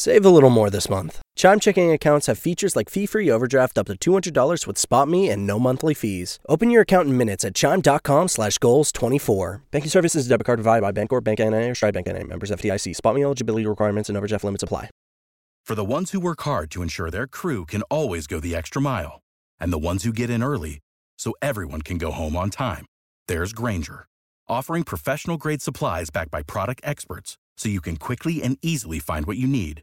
Save a little more this month. Chime checking accounts have features like fee-free overdraft up to $200 with SpotMe and no monthly fees. Open your account in minutes at chime.com slash goals 24. Banking services debit card provided by Bancorp, Bank NA, or Stride Bank NA. Members FDIC. SpotMe eligibility requirements and overdraft limits apply. For the ones who work hard to ensure their crew can always go the extra mile, and the ones who get in early so everyone can go home on time, there's Grainger, offering professional-grade supplies backed by product experts so you can quickly and easily find what you need.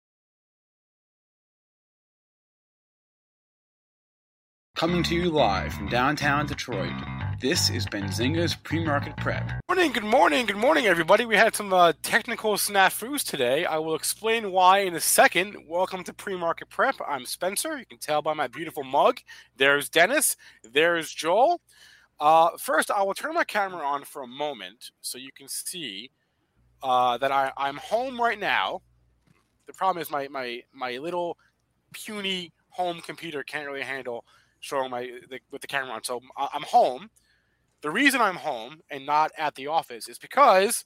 Coming to you live from downtown Detroit, this is Benzinga's Pre-Market Prep. Morning, good morning, good morning, everybody. We had some uh, technical snafus today. I will explain why in a second. Welcome to Pre-Market Prep. I'm Spencer. You can tell by my beautiful mug. There's Dennis. There's Joel. Uh, first, I will turn my camera on for a moment so you can see uh, that I, I'm home right now. The problem is my my my little puny home computer can't really handle showing my the, with the camera on. So I'm home. The reason I'm home and not at the office is because,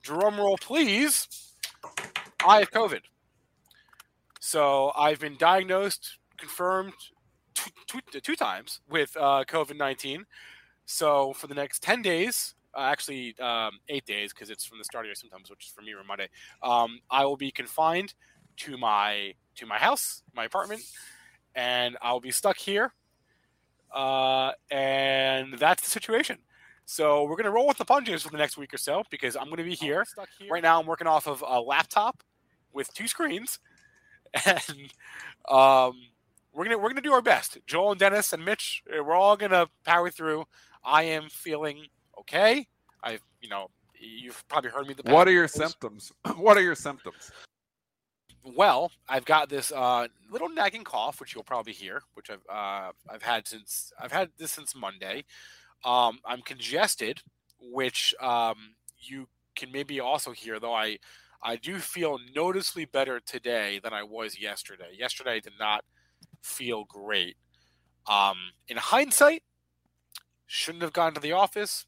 drum roll please, I have COVID. So I've been diagnosed, confirmed two, two, two times with uh, COVID 19. So for the next 10 days, uh, actually um, eight days because it's from the start of your symptoms, which is for me or Monday, um, I will be confined to my to my house, my apartment, and I'll be stuck here uh, and that's the situation. So we're gonna roll with the punches for the next week or so because I'm gonna be here. here. Right now, I'm working off of a laptop with two screens, and um, we're gonna we're gonna do our best. Joel and Dennis and Mitch, eh, we're all gonna power through. I am feeling okay. I, you know, you've probably heard me. The what are your symptoms? what are your symptoms? Well, I've got this uh, little nagging cough, which you'll probably hear, which I've uh, I've had since I've had this since Monday. Um, I'm congested, which um, you can maybe also hear, though I I do feel noticeably better today than I was yesterday. Yesterday I did not feel great. Um, in hindsight, shouldn't have gone to the office,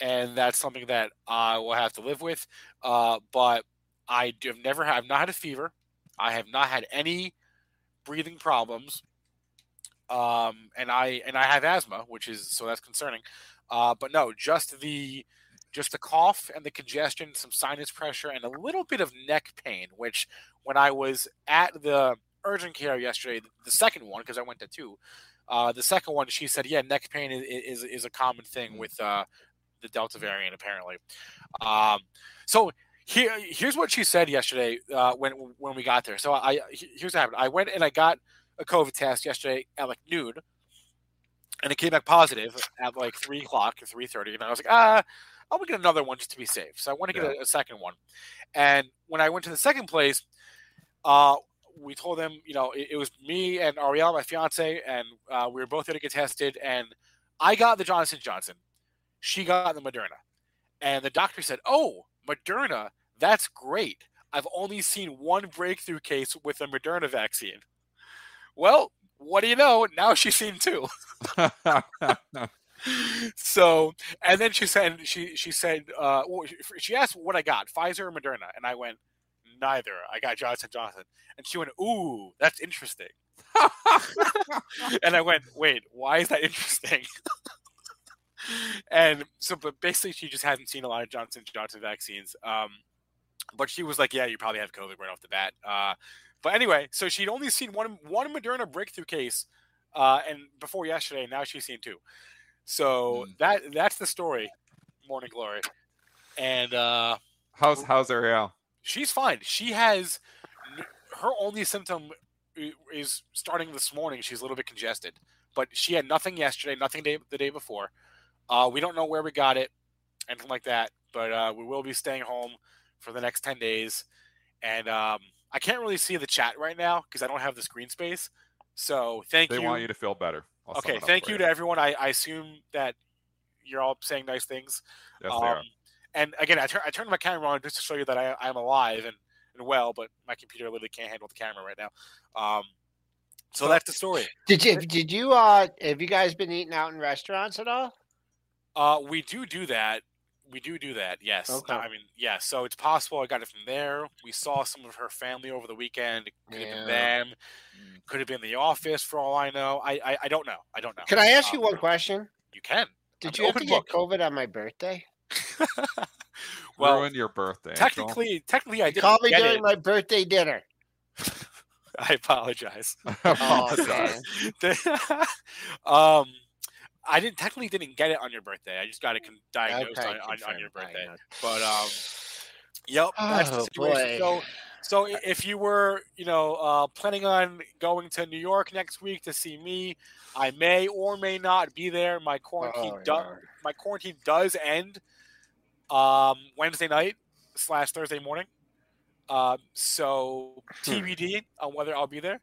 and that's something that I will have to live with. Uh, but I have never had, I've not had a fever. I have not had any breathing problems. Um, and I and I have asthma, which is so that's concerning. Uh, but no, just the just the cough and the congestion, some sinus pressure, and a little bit of neck pain. Which when I was at the urgent care yesterday, the second one because I went to two, uh, the second one she said, yeah, neck pain is is, is a common thing with uh, the Delta variant apparently. Um, so here, here's what she said yesterday uh, when when we got there. So I here's what happened. I went and I got a COVID test yesterday at like noon, and it came back positive at like three o'clock or three thirty. And I was like, ah, I'm gonna get another one just to be safe. So I want to get yeah. a, a, second one. And when I went to the second place, uh, we told them, you know, it, it was me and Ariel, my fiance, and uh, we were both going to get tested. And I got the Johnson Johnson. She got the Moderna. And the doctor said, "Oh, Moderna, that's great. I've only seen one breakthrough case with a Moderna vaccine. Well, what do you know? Now she's seen two. so, and then she said, she she said, uh, she asked what I got, Pfizer or Moderna, and I went, neither. I got Johnson Johnson, and she went, ooh, that's interesting. and I went, wait, why is that interesting? and so, but basically, she just hasn't seen a lot of Johnson Johnson vaccines. Um, but she was like, "Yeah, you probably have COVID right off the bat." Uh, but anyway, so she'd only seen one one Moderna breakthrough case, uh, and before yesterday, now she's seen two. So mm. that that's the story. Morning glory, and uh, how's how's Ariel? She's fine. She has her only symptom is starting this morning. She's a little bit congested, but she had nothing yesterday, nothing day, the day before. Uh, we don't know where we got it, anything like that. But uh, we will be staying home for the next 10 days. And um, I can't really see the chat right now because I don't have the screen space. So thank they you. They want you to feel better. I'll okay, thank you, you, to everyone. I, I, assume that you're all saying nice things. Yes, um, they are. And again, I, tur- I turned my camera on just to show you that I, I'm alive and, and well, but my computer literally can't handle the camera right now. Um, So that's the story. Did you did you uh have you guys been eating out in restaurants at all? Uh, we do do that. We do do that. Yes. Okay. I mean, yeah. So it's possible I got it from there. We saw some of her family over the weekend. It could have been them. Could have been the office for all I know. I I, I don't know. I don't know. Can I ask you Um, one question? You can. Did I'm you have to open get book. COVID on my birthday? well, Ruin your birthday. Joel. technically, technically, I You did called me get during it. my birthday dinner. I apologize. I Oh, apologize. man. um, I didn't technically didn't get it on your birthday. I just got it con- diagnosed Okay, on, on, on your birthday. But um, yep, that's the Oh, situation. boy. So, so if you were, you know, uh, planning on going to New York next week to see me, I may or may not be there. My quarantine, Oh, do- yeah. my quarantine does end um, Wednesday night slash Thursday morning. Um, so Hmm. TBD on whether I'll be there,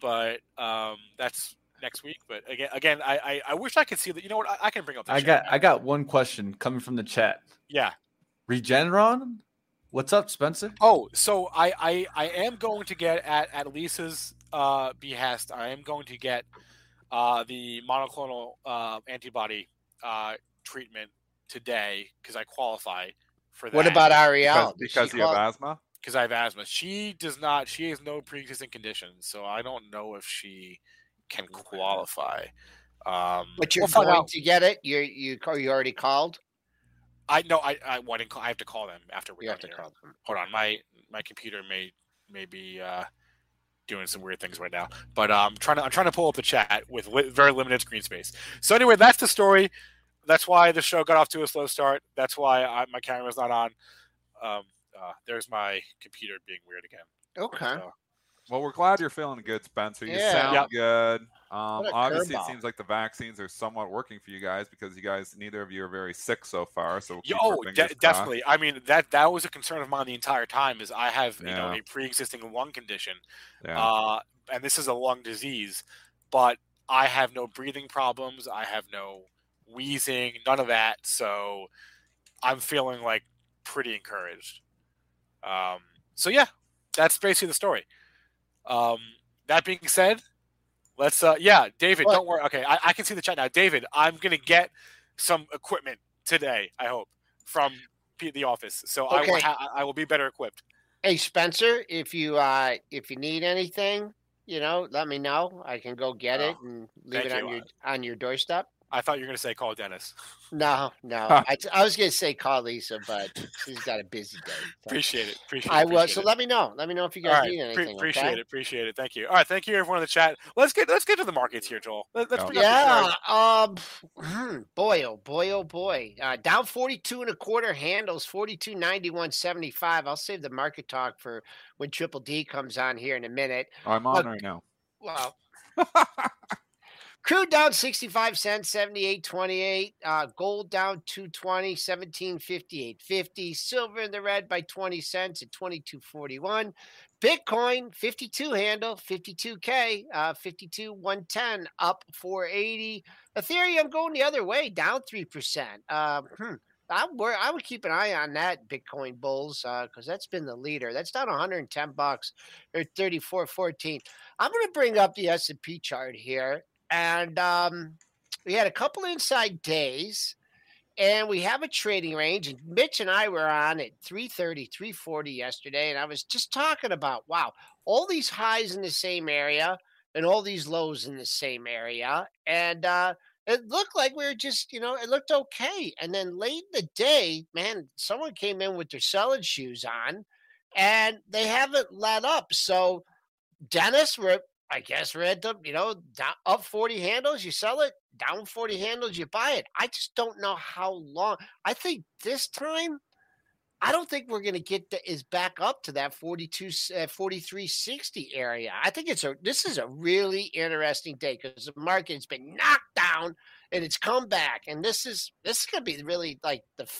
but um, that's next week. But again, again, I, I, I wish I could see that. You know what? I, I can bring up. The I chat. got I got one question coming from the chat. yeah. Regeneron, what's up, Spencer? Oh, so I, I I am going to get at at Lisa's uh, behest. I am going to get uh, the monoclonal uh, antibody uh, treatment today because I qualify for that. What about Ariel? because Did because she you have asthma. because I have asthma? She does not. She has no pre-existing conditions, so I don't know if she can qualify. Um, But you're we'll going out. to get it. You you ca- you already called. I know. I I, well, I, didn't call, I have to call them after we're You have to here. call them. hold on my my computer may may be uh doing some weird things right now but um, i'm trying to i'm trying to pull up the chat with li- very limited screen space so anyway that's the story that's why the show got off to a slow start that's why I, my camera's not on um uh, there's my computer being weird again Okay. So, Well, we're glad you're feeling good, Spencer. You Yeah. sound Yep. good. Um, obviously, it seems like the vaccines are somewhat working for you guys because you guys, neither of you are very sick so far. So, we'll keep oh fingers de- definitely i mean that that was a concern of mine the entire time is i have you know a pre-existing lung condition Yeah. uh, and this is a lung disease, but I have no breathing problems. I have no wheezing, none of that. So I'm feeling like pretty encouraged. Um, so yeah, that's basically the story. Um, that being said, let's uh, yeah, David, What? don't worry. Okay, I, I can see the chat now. David, I'm gonna get some equipment today. I hope from the office, so I will ha- I will be better equipped. Hey Spencer, if you uh if you need anything, you know, let me know. I can go get it Oh, and leave it on you. your on your doorstep. I thought you were gonna say call Dennis. No, no. I, I was gonna say call Lisa, but she's got a busy day. so- Appreciate it. Appreciate. it, I will. So it. let me know. Let me know if you All guys right, need pre- anything. appreciate okay? it. Appreciate it. Thank you. All right, thank you everyone in the chat. Let's get let's get to the markets here, Joel. Let, us Yeah. bring up the Yeah. Um. Boy, oh boy, oh boy. Uh, down forty-two and a quarter handles, forty-two ninety-one seventy-five. I'll save the market talk for when Triple D comes on here in a minute. I'm on look- right now. Well, crude down 65 cents, 78.28. Uh, gold down 220, 1758.50. Silver in the red by 20 cents at 22.41. Bitcoin 52 handle, 52K, uh, 52 110 up 480. Ethereum going the other way, down 3%. Um, hmm. I, I would keep an eye on that Bitcoin bulls because that's been the leader. That's down 110 bucks or 34.14. I'm going to bring up the S&P chart here, and um, we had a couple inside days, and we have a trading range. And Mitch and I were on at 330, 340 yesterday, and I was just talking about wow, all these highs in the same area and all these lows in the same area, and uh, it looked like we were just, you know, it looked okay. And then late in the day, man, someone came in with their selling shoes on, and they haven't let up. So Dennis, we're I guess the you know down, up forty handles, you sell it. Down forty handles, you buy it. I just don't know how long. I think this time, I don't think we're going to get the, is back up to that 42, uh, 4360 area. I think it's a this is a really interesting day because the market's been knocked down and it's come back, and this is this is going to be really like the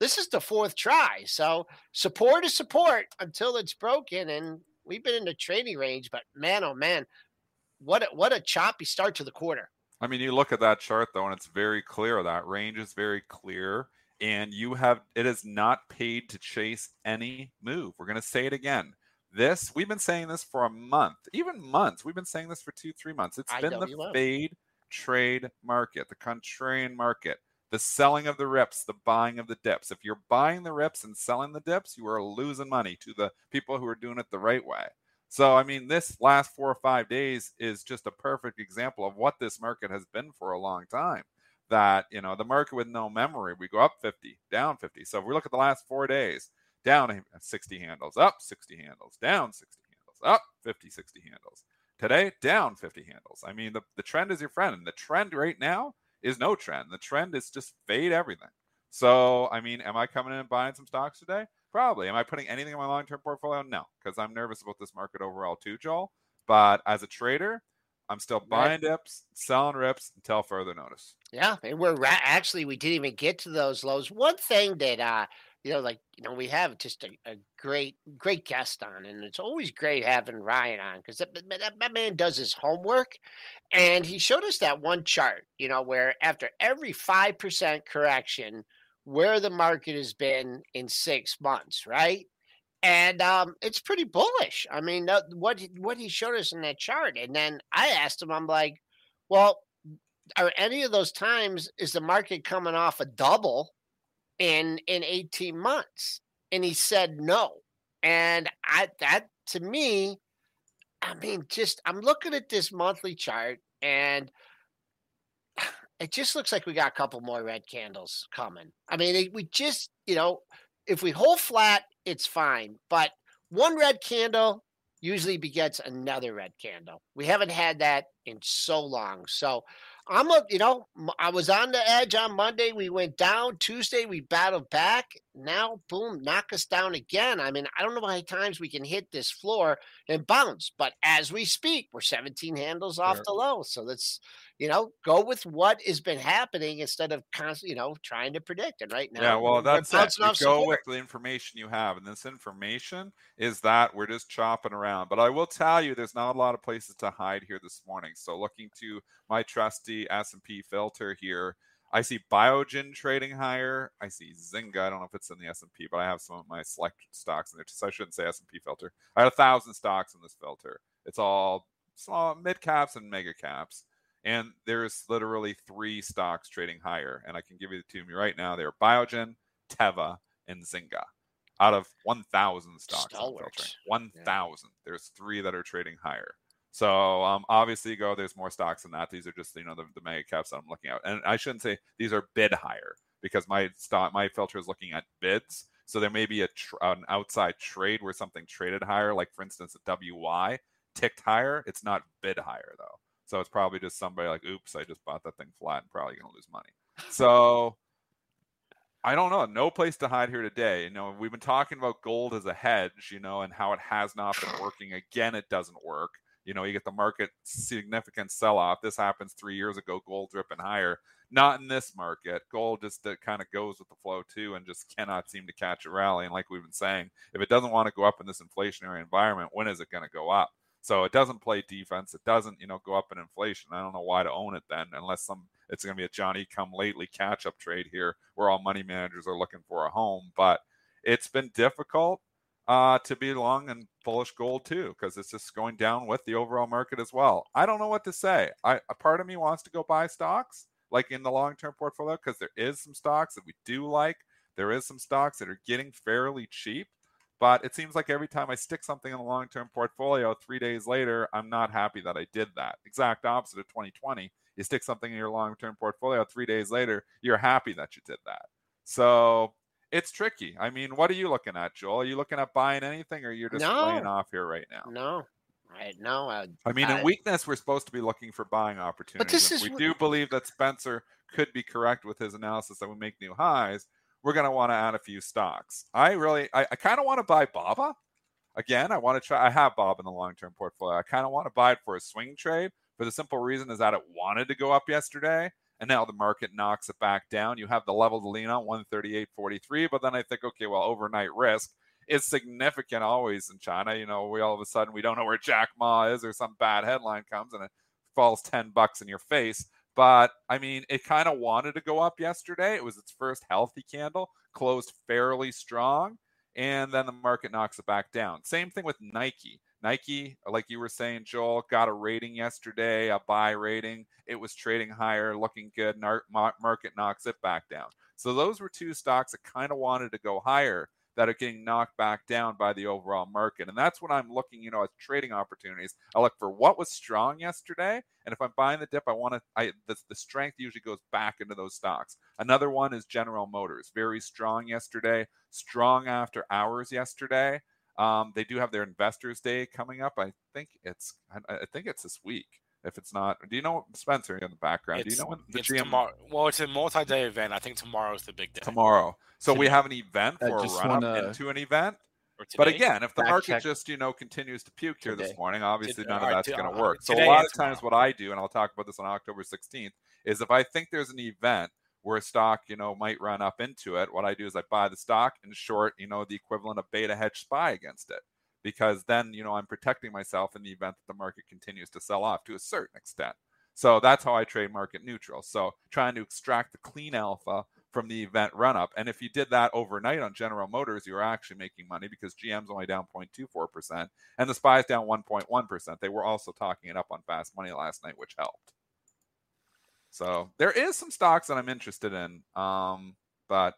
this is the fourth try. So support is support until it's broken, and we've been in the trading range, but man, oh man, what a, what a choppy start to the quarter. I mean, you look at that chart though, and it's very clear. That range is very clear, and you have it is not paid to chase any move. We're going to say it again. This we've been saying this for a month, even months. We've been saying this for two, three months. It's been the fade trade market, the contrarian market, the selling of the rips, the buying of the dips. If you're buying the rips and selling the dips, you are losing money to the people who are doing it the right way. So, I mean, this last four or five days is just a perfect example of what this market has been for a long time. That, you know, the market with no memory, we go up 50, down 50. So, if we look at the last four days, down uh, 60 handles, up 60 handles, down 60 handles, up 50, 60 handles. Today, down 50 handles. I mean, the, the trend is your friend. And the trend right now is no trend. The trend is just fade everything. So, I mean, am I coming in and buying some stocks today? Probably. Am I putting anything in my long term portfolio? No, because I'm nervous about this market overall too, Joel. But as a trader, I'm still buying dips, selling rips until further notice. Yeah, and we're ra- actually we didn't even get to those lows. One thing that uh you know, like you know, we have just a, a great great guest on, and it's always great having Ryan on because that, that, that man does his homework, and he showed us that one chart, you know, where after every five percent correction, where the market has been in six months, right? And um, it's pretty bullish. I mean, what what he showed us in that chart, and then I asked him, I'm like, well, are any of those times is the market coming off a double in in 18 months? And he said no. And I that to me, I mean, just I'm looking at this monthly chart and it just looks like we got a couple more red candles coming. I mean, we just, you know, if we hold flat, it's fine. But one red candle usually begets another red candle. We haven't had that in so long. So I'm a, you know, I was on the edge on Monday. We went down. Tuesday, we battled back. Now, boom, knock us down again. I mean, I don't know how many times we can hit this floor and bounce, but as we speak, we're 17 handles off the low. So let's, you know, go with what has been happening instead of constantly, you know, trying to predict. And right now, yeah, well, that's it. You go support. with the information you have, and this information is that we're just chopping around. But I will tell you, there's not a lot of places to hide here this morning. So, looking to my trusty S&P filter here, I see Biogen trading higher. I see Zynga. I don't know if it's in the S&P, but I have some of my select stocks in there. So I shouldn't say S&P filter. I had a thousand stocks in this filter. It's all small, mid caps and mega caps. And there's literally three stocks trading higher. And I can give you the two right now. They're Biogen, Teva, and Zynga. Out of 1,000 stocks, I'm filtering. Stalwarts. 1,000. There's three that are trading higher. So um, obviously, go. There's more stocks than that. These are just you know the, the mega caps that I'm looking at, and I shouldn't say these are bid higher because my stock my filter is looking at bids. So there may be a tr- an outside trade where something traded higher, like for instance, a WY ticked higher. It's not bid higher though. So it's probably just somebody like, oops, I just bought that thing flat and probably to lose money. So I don't know. No place to hide here today. You know, we've been talking about gold as a hedge, you know, and how it has not been working. Again, it doesn't work. You know, you get the market significant sell off. This happens three years ago, gold dripping higher. Not in this market. Gold just uh, kind of goes with the flow too and just cannot seem to catch a rally. And like we've been saying, if it doesn't want to go up in this inflationary environment, when is it going to go up? So it doesn't play defense. It doesn't, you know, go up in inflation. I don't know why to own it then, unless some it's going to be a Johnny come lately catch up trade here where all money managers are looking for a home. But it's been difficult uh, to be long and bullish gold too because it's just going down with the overall market as well. I don't know what to say. I a part of me wants to go buy stocks like in the long term portfolio because there is some stocks that we do like. There is some stocks that are getting fairly cheap. But it seems like every time I stick something in the long term portfolio, three days later, I'm not happy that I did that. Exact opposite of 2020. You stick something in your long term portfolio, three days later, you're happy that you did that. So it's tricky. I mean, what are you looking at, Joel? Are you looking at buying anything or you're just No. playing off here right now? No, I no. I, I mean, I- in weakness, we're supposed to be looking for buying opportunities. this if is we what- do believe that Spencer could be correct with his analysis that we make new highs, we're going to want to add a few stocks. I really, I, I kind of want to buy Baba. Again, I want to try. I have Bob in the long term portfolio. I kind of want to buy it for a swing trade for the simple reason is that it wanted to go up yesterday, and now the market knocks it back down. You have the level to lean on 138.43, but then I think, okay, well, overnight risk is significant always in China. You know, we all of a sudden we don't know where Jack Ma is, or some bad headline comes and it falls 10 bucks in your face. But I mean, it kind of wanted to go up yesterday. It was its first healthy candle, closed fairly strong. and then the market knocks it back down. Same thing with Nike. Nike, uh, like you were saying, Joel, got a rating yesterday, a buy rating. It was trading higher, looking good. Market knocks it back down. So those were two stocks that kind of wanted to go higher that are getting knocked back down by the overall market. And that's what I'm looking, you know, at trading opportunities. I look for what was strong yesterday. And if I'm buying the dip, I want to, I, the, the strength usually goes back into those stocks. Another one is General Motors, very strong yesterday, strong after hours yesterday. Um, they do have their Investors Day coming up. I think it's I, I think it's this week. If it's not, do you know Spencer in the background? It's, do you know when the it's GM tomorrow. Well, it's a multi-day event. I think tomorrow's the big day. tomorrow? So we have an event for a run wanna- into an event. But again, if the Fact market check. just you know continues to puke here this morning, obviously Today- none of that's to- going to uh, work. So a lot and of times, tomorrow. what I do, and I'll talk about this on October 16th, is if I think there's an event where a stock you know might run up into it, what I do is I buy the stock and short you know the equivalent of beta hedge spy against it, because then you know I'm protecting myself in the event that the market continues to sell off to a certain extent. So that's how I trade market neutral. So trying to extract the clean alpha from the event run up. And if you did that overnight on General Motors, you were actually making money because GM's only down 0.24% and the SPY's down 1.1%. They were also talking it up on fast money last night, which helped. So there is some stocks that I'm interested in. Um, but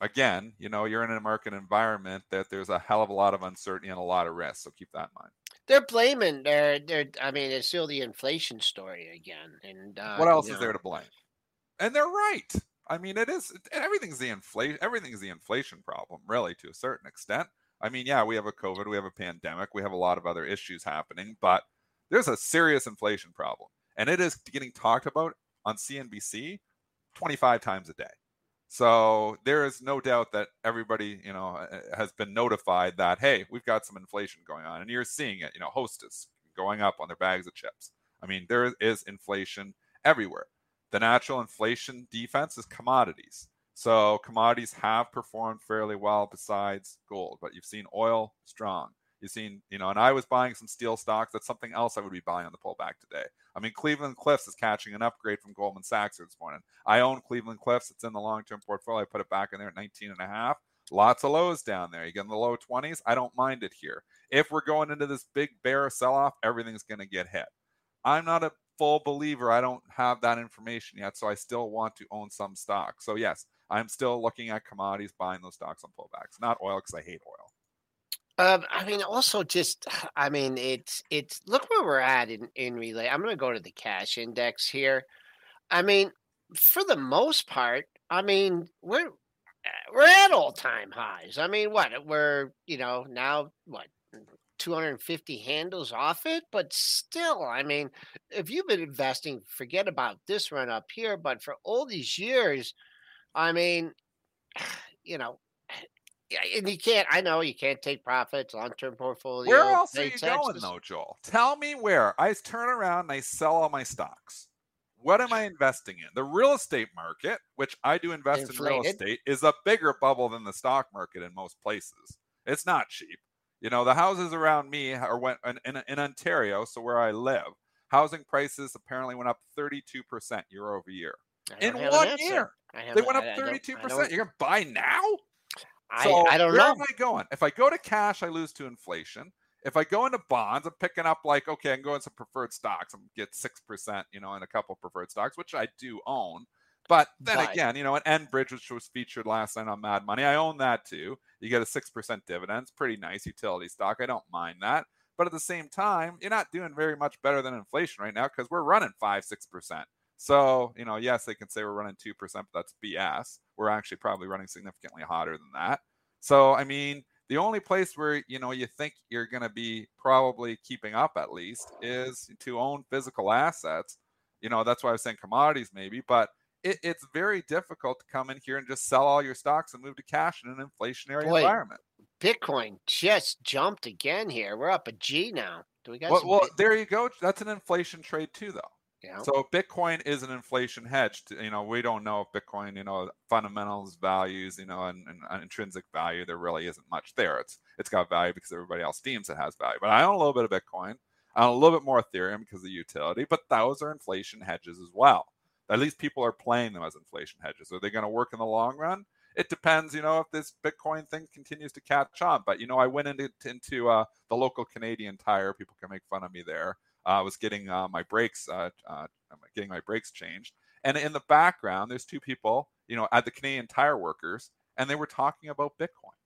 again, you know, you're in a market environment that there's a hell of a lot of uncertainty and a lot of risk. So keep that in mind. They're blaming. They're. They're. I mean, it's still the inflation story again. And uh, what else is there to blame? And they're right. I mean, it is everything's the inflation. Everything's the inflation problem, really, to a certain extent. I mean, yeah, we have a COVID, we have a pandemic, we have a lot of other issues happening, but there's a serious inflation problem, and it is getting talked about on CNBC 25 times a day. So there is no doubt that everybody, you know, uh, has been notified that hey, we've got some inflation going on, and you're seeing it. You know, Hostess going up on their bags of chips. I mean, there is inflation everywhere. The natural inflation defense is commodities. So commodities have performed fairly well besides gold, but you've seen oil strong. You've seen, you know, and I was buying some steel stocks. That's something else I would be buying on the pullback today. I mean, Cleveland Cliffs is catching an upgrade from Goldman Sachs this morning. I own Cleveland Cliffs. It's in the long-term portfolio. I put it back in there at 19 and a half. Lots of lows down there. You get in the low 20s. I don't mind it here. If we're going into this big bear sell-off, everything's going to get hit. I'm not a full believer. I don't have that information yet, so I still want to own some stock. So yes, I'm still looking at commodities, buying those stocks on pullbacks. Not oil because I hate oil. Um, I mean, also just, I mean, it's it's look where we're at in in relay. I'm going to go to the cash index here. I mean, for the most part, I mean, we're we're at all time highs. I mean, what we're you know now what 250 handles off it, but still, I mean, if you've been investing, forget about this run up here, but for all these years, I mean, you know, and you can't. I know you can't take profits, long term portfolio. Where else are you going though, Joel? Tell me where. I turn around and I sell all my stocks. What am I investing in? The real estate market, which I do invest in real estate, is a bigger bubble than the stock market in most places. It's not cheap. You know, the houses around me are went in, in, in Ontario, so where I live, housing prices apparently went up 32% year over year. In don't an one year, they went up I- I don't- I 32%. You're going to buy now? I, So I don't where know. am I going? If I go to cash, I lose to inflation. If I go into bonds, I'm picking up like okay, I'm going some preferred stocks. I'm get six percent, you know, in a couple preferred stocks, which I do own. But then again, you know, an Enbridge, which was featured last night on Mad Money, I own that too. You get a six percent dividend. It's pretty nice utility stock. I don't mind that. But at the same time, you're not doing very much better than inflation right now because we're running five, six percent. So, you know, yes, they can say we're running 2%, but that's BS. We're actually probably running significantly hotter than that. So, I mean, the only place where, you know, you think you're going to be probably keeping up at least is to own physical assets. You know, that's why I was saying commodities maybe, but it, it's very difficult to come in here and just sell all your stocks and move to cash in an inflationary Boy, environment. Bitcoin just jumped again here. We're up a G now. Do we got Well, some well, bit- there you go. That's an inflation trade too, though. So Bitcoin is an inflation hedge. To, you know, we don't know if Bitcoin, you know, fundamentals, values, you know, and, and, and intrinsic value. There really isn't much there. It's it's got value because everybody else deems it has value. But I own a little bit of Bitcoin. I own a little bit more Ethereum because of the utility. But those are inflation hedges as well. At least people are playing them as inflation hedges. Are they going to work in the long run? it depends, you know, if this Bitcoin thing continues to catch on. But you know, I went into into uh, the local Canadian Tire. People can make fun of me there. I was getting uh, my brakes, uh, uh, getting my brakes changed, and in the background, there's two people, you know, at the Canadian Tire workers, and they were talking about Bitcoin.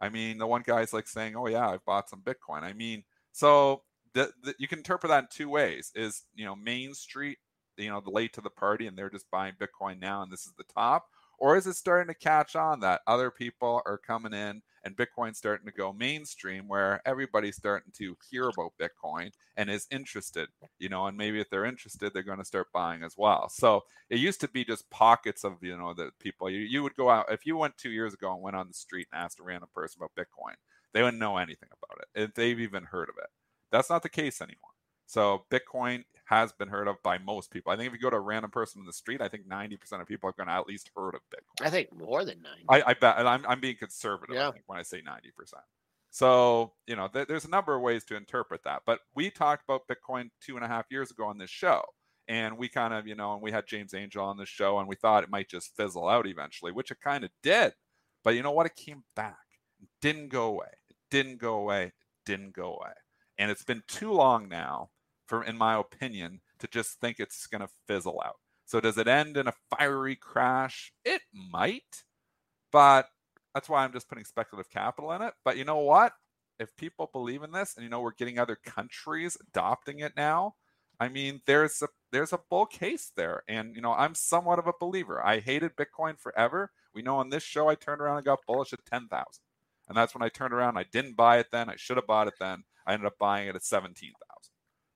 I mean, the one guy's like saying, "Oh yeah, I've bought some Bitcoin." I mean, so the, the, you can interpret that in two ways: is you know Main Street, you know, late to the party, and they're just buying Bitcoin now, and this is the top, or is it starting to catch on that other people are coming in and Bitcoin's starting to go mainstream where everybody's starting to hear about Bitcoin and is interested, you know, and maybe if they're interested, they're going to start buying as well. So it used to be just pockets of, you know, the people you, you would go out if you went two years ago and went on the street and asked a random person about Bitcoin, they wouldn't know anything about it if they've even heard of it. That's not the case anymore. So Bitcoin has been heard of by most people. I think if you go to a random person in the street, I think 90% of people are going to at least heard of Bitcoin. I think more than 90. I, I bet. And I'm, I'm being conservative Yeah. I think, when I say 90%. So, you know, th- there's a number of ways to interpret that. But we talked about Bitcoin two and a half years ago on this show. And we kind of, you know, and we had James Angel on this show and we thought it might just fizzle out eventually, which it kind of did. But you know what? It came back. It didn't go away. It didn't go away. It didn't go away. And it's been too long now for, in my opinion, to just think it's going to fizzle out. So does it end in a fiery crash? It might, but that's why I'm just putting speculative capital in it. But you know what? If people believe in this, and you know we're getting other countries adopting it now, I mean there's a there's a bull case there, and you know I'm somewhat of a believer. I hated Bitcoin forever. We know on this show I turned around and got bullish at ten thousand, and that's when I turned around. I didn't buy it then. I should have bought it then. I ended up buying it at seventeen thousand.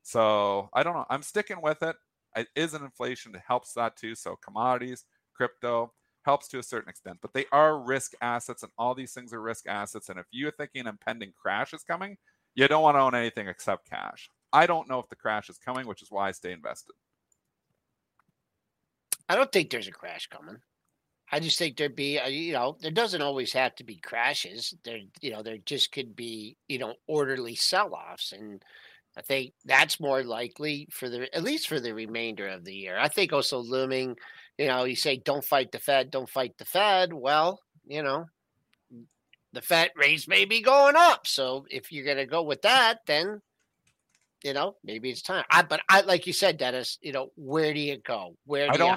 So I don't know. I'm sticking with it. It is an inflation. It helps that too. So commodities, crypto helps to a certain extent, but they are risk assets, and all these things are risk assets. And if you're thinking an impending crash is coming, you don't want to own anything except cash. I don't know if the crash is coming, which is why I stay invested. I don't think there's a crash coming. I just think there'd be, a, you know, there doesn't always have to be crashes. There, you know, there just could be, you know, orderly sell-offs, and I think that's more likely for the at least for the remainder of the year. I think also looming, you know, you say don't fight the Fed, don't fight the Fed. Well, you know, the Fed rates may be going up. So if you're gonna go with that, then you know, maybe it's time. I but I like you said, Dennis, you know, where do you go? Where do you know.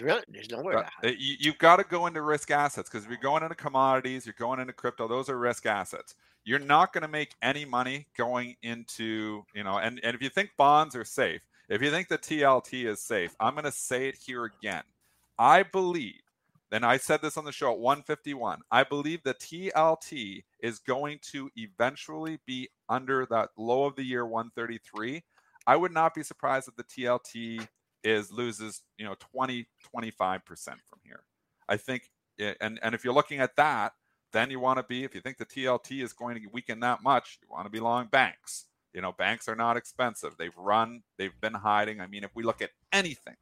Really there's nowhere to But, hide. uh, you, you've got to go into risk assets because if you're going into commodities, you're going into crypto, those are risk assets. You're not going to make any money going into, you know, and, and if you think bonds are safe, if you think the TLT is safe, I'm going to say it here again. I believe, and I said this on the show at 151, I believe the TLT is going to eventually be under that low of the year 133. I would not be surprised if the TLT is loses you know 20 25% from here. I think eh, and and if you're looking at that then you want to be if you think the tlt is going to weaken that much you want to be long banks. You know banks are not expensive. They've run they've been hiding. I mean if we look at anything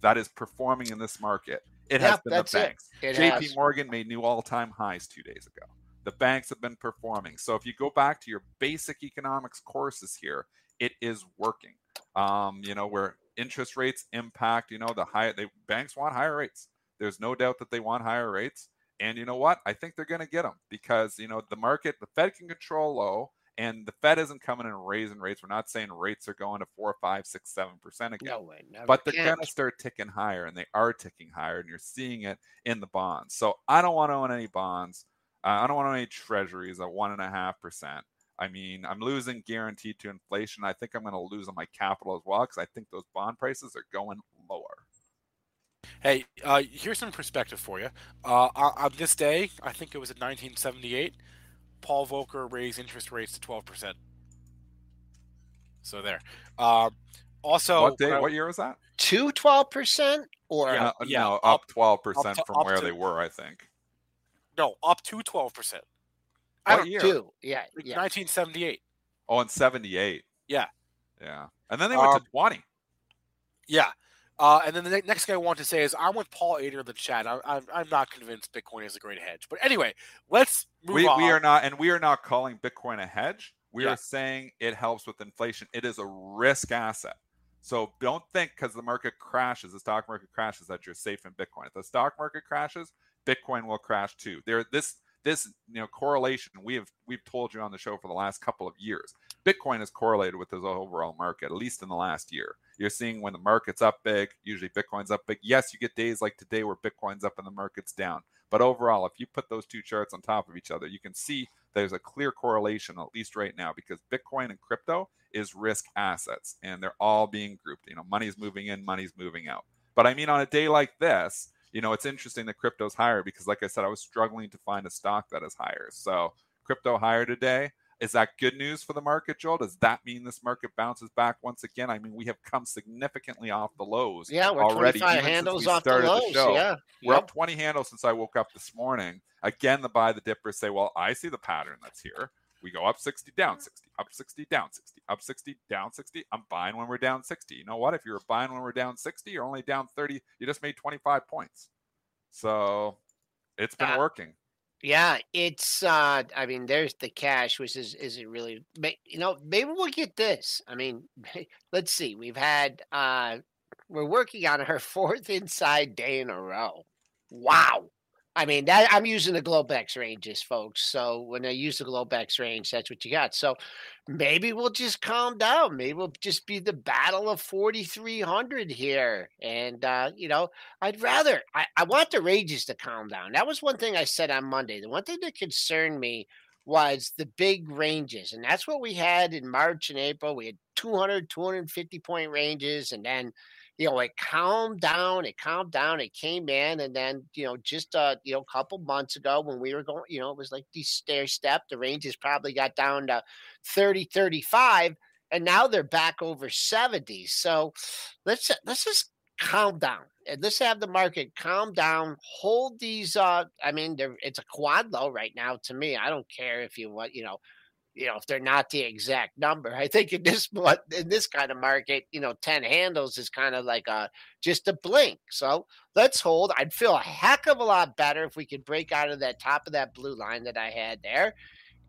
that is performing in this market it has been the that's it. banks. It jp has. morgan made new all-time highs two days ago. The banks have been performing. So if you go back to your basic economics courses here it is working. Um, you know, where interest rates impact, you know, the high they banks want higher rates. There's no doubt that they want higher rates. And you know what? I think they're going to get them because, you know, the market, the Fed can control low and the Fed isn't coming and raising rates. We're not saying rates are going to four, five, six, seven percent again No way. But they're going to start ticking higher and they are ticking higher and you're seeing it in the bonds so i don't want to own any bonds uh, i don't want to own any treasuries at one and a half percent i mean i'm losing guaranteed to inflation i think i'm going to lose on my capital as well because i think those bond prices are going lower Hey, uh, here's some perspective for you. Uh, on, on this day, I think it was in 1978, Paul Volcker raised interest rates to 12%. So there. Um, also, what day what year was that to twelve percent or Yeah, no, yeah, no, up- up 12% up to- from up where to- they were i think no, up to 12%. I don't year? two. Yeah, like yeah. 1978. oh in 78 Yeah. yeah and then they went Um, to 20 Yeah. Uh, and then the next thing I want to say is I'm with Paul Ader in the chat. I, I'm, I'm not convinced Bitcoin is a great hedge. But anyway, let's move we, on. we are not and we are not calling bitcoin a hedge we Yeah. are saying it helps with inflation it is a risk asset so don't think because the market crashes the stock market crashes that you're safe in bitcoin if the stock market crashes Bitcoin will crash too. There, this this you know correlation we have we've told you on the show for the last couple of years. Bitcoin is correlated with this overall market, at least in the last year. You're seeing when the market's up big, usually Bitcoin's up big. Yes, you get days like today where Bitcoin's up and the market's down. But overall, if you put those two charts on top of each other, you can see there's a clear correlation, at least right now, because Bitcoin and crypto is risk assets and they're all being grouped. You know, money's moving in, money's moving out. But I mean, on a day like this, you know, it's interesting that crypto's higher because, like I said, I was struggling to find a stock that is higher. So crypto higher today. Is that good news for the market, Joel? Does that mean this market bounces back once again? I mean, we have come significantly off the lows. Yeah, we're already. 25 handles off the lows. The. Yeah, we're yep. up 20 handles since I woke up this morning. Again, the buy the dippers say, "Well, I see the pattern that's here. We go up 60, down 60, up 60, down 60, up 60, down 60. I'm buying when we're down 60. You know what? If you're buying when we're down 60, you're only down 30. You just made 25 points. So it's been uh, working. Yeah, it's uh I mean there's the cash which is is it really you know maybe we'll get this. I mean let's see. We've had uh we're working on her fourth inside day in a row. Wow. I mean, that I'm using the Globex ranges, folks. So when I use the Globex range, that's what you got. So maybe we'll just calm down. Maybe we'll just be the battle of 4,300 here. And, uh, you know, I'd rather, I, I want the ranges to calm down. That was one thing I said on Monday. The one thing that concerned me was the big ranges. And that's what we had in March and April. We had 200, 250 point ranges. And then, you know, it calmed down, it calmed down, it came in, and then, you know, just uh, you know, a couple months ago when we were going, you know, it was like the stair step, the ranges probably got down to 30, 35, and now they're back over 70. So let's let's just calm down. And let's have the market calm down, hold these uh I mean, it's a quad low right now to me. I don't care if you want, you know, you know, if they're not the exact number. I think in this in this kind of market, you know, 10 handles is kind of like a just a blink. So let's hold. I'd feel a heck of a lot better if we could break out of that top of that blue line that I had there.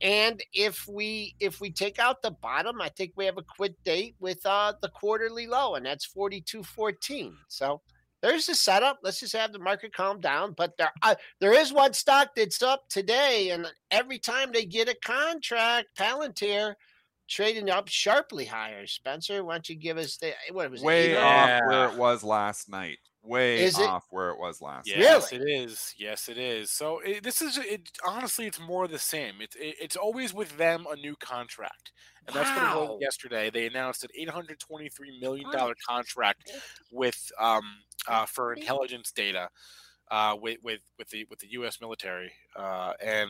And if we if we take out the bottom, I think we have a quit date with uh the quarterly low, and that's 42.14. So there's the setup. Let's just have the market calm down. But there, uh, there is one stock that's up today, and every time they get a contract, Palantir trading up sharply higher. Spencer, why don't you give us the what was way it? off where it was last night? Way is off it? where it was last. Yes, night. it is. Yes, it is. So it, this is it. Honestly, it's more the same. It's it, it's always with them a new contract, and that's wow. what it was yesterday. They announced an eight hundred twenty three million dollar contract with um uh, for intelligence data uh, with with with the with the U.S. military, uh, and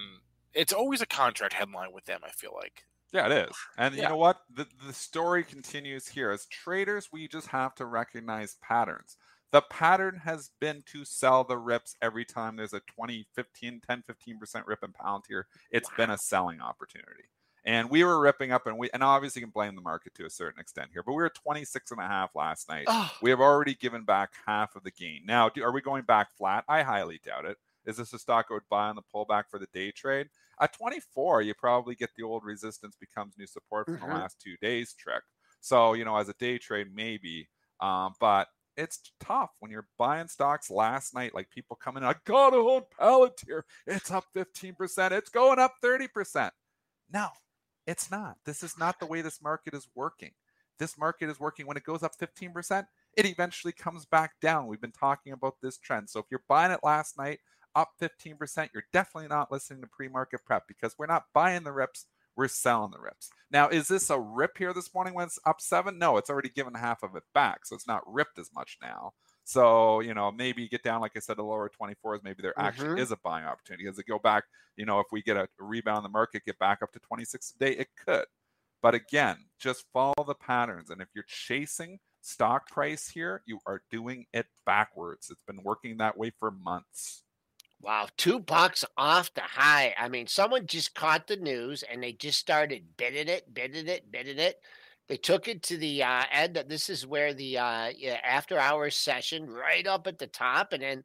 it's always a contract headline with them. I feel like. Yeah, it is. And yeah. you know what? The the story continues here. As traders, we just have to recognize patterns. The pattern has been to sell the rips every time there's a 20, 15, 10, 15% rip in Palantir. It's wow. been a selling opportunity. And we were ripping up, and we and obviously can blame the market to a certain extent here, but we were 26 and a half last night. Oh. We have already given back half of the gain. Now, do, are we going back flat? I highly doubt it. Is this a stock I would buy on the pullback for the day trade? At 24, you probably get the old resistance becomes new support from mm-hmm. the last two days trick. So, you know, as a day trade, maybe. Um, but it's tough when you're buying stocks last night, like people coming, I gotta own Palantir. It's up 15%. It's going up 30%. No, it's not. This is not the way this market is working. This market is working when it goes up 15%, it eventually comes back down. We've been talking about this trend. So if you're buying it last night up 15%, you're definitely not listening to pre-market prep because we're not buying the rips, we're selling the rips. Now, is this a rip here this morning when it's up 7? No, it's already given half of it back, so it's not ripped as much now. So, you know, maybe get down, like I said, the lower 24s, maybe there actually mm-hmm. is a buying opportunity. As it go back, you know, if we get a, rebound in the market, get back up to 26 a day, it could. But again, just follow the patterns. And if you're chasing stock price here, you are doing it backwards. It's been working that way for months. Wow, two bucks off the high. I mean, someone just caught the news and they just started bidding it, bidding it, bidding it. They took it to the uh, end. This is where the uh, after hours session, right up at the top, and then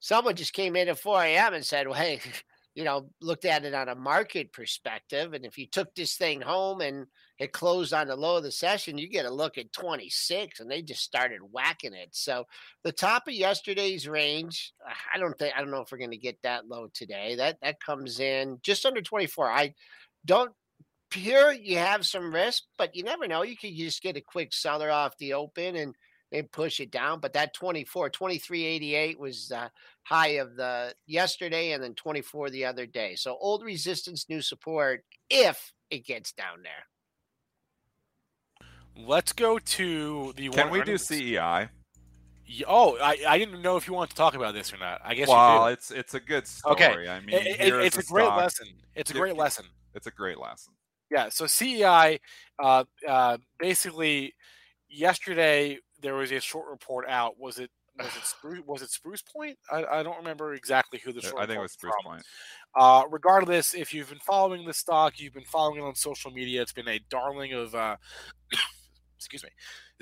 someone just came in at 4 a.m. and said, "Well, hey, you know, looked at it on a market perspective. And if you took this thing home and it closed on the low of the session, you get a look at 26 and they just started whacking it. So the top of yesterday's range, I don't think I don't know if we're going to get that low today. That that comes in just under 24. I don't here you have some risk, but you never know. You could just get a quick seller off the open and and push it down. But that 24, 2388 was the high of the yesterday and then 24 the other day. So old resistance, new support if it gets down there. Let's go to the Can one we do CEI? Oh, I, I didn't know if you wanted to talk about this or not. I guess Well, you it's it's a good story. Okay. I mean. It- it- it's a the great stock. lesson. It's a Give- great lesson. It's a great lesson. Yeah. So CEI, uh, uh, basically, yesterday there was a short report out. Was it was it Spruce, was it Spruce Point? I, I don't remember exactly who the short. I think it was Spruce from. Point. Uh, regardless, if you've been following the stock, you've been following it on social media. It's been a darling of, uh, excuse me,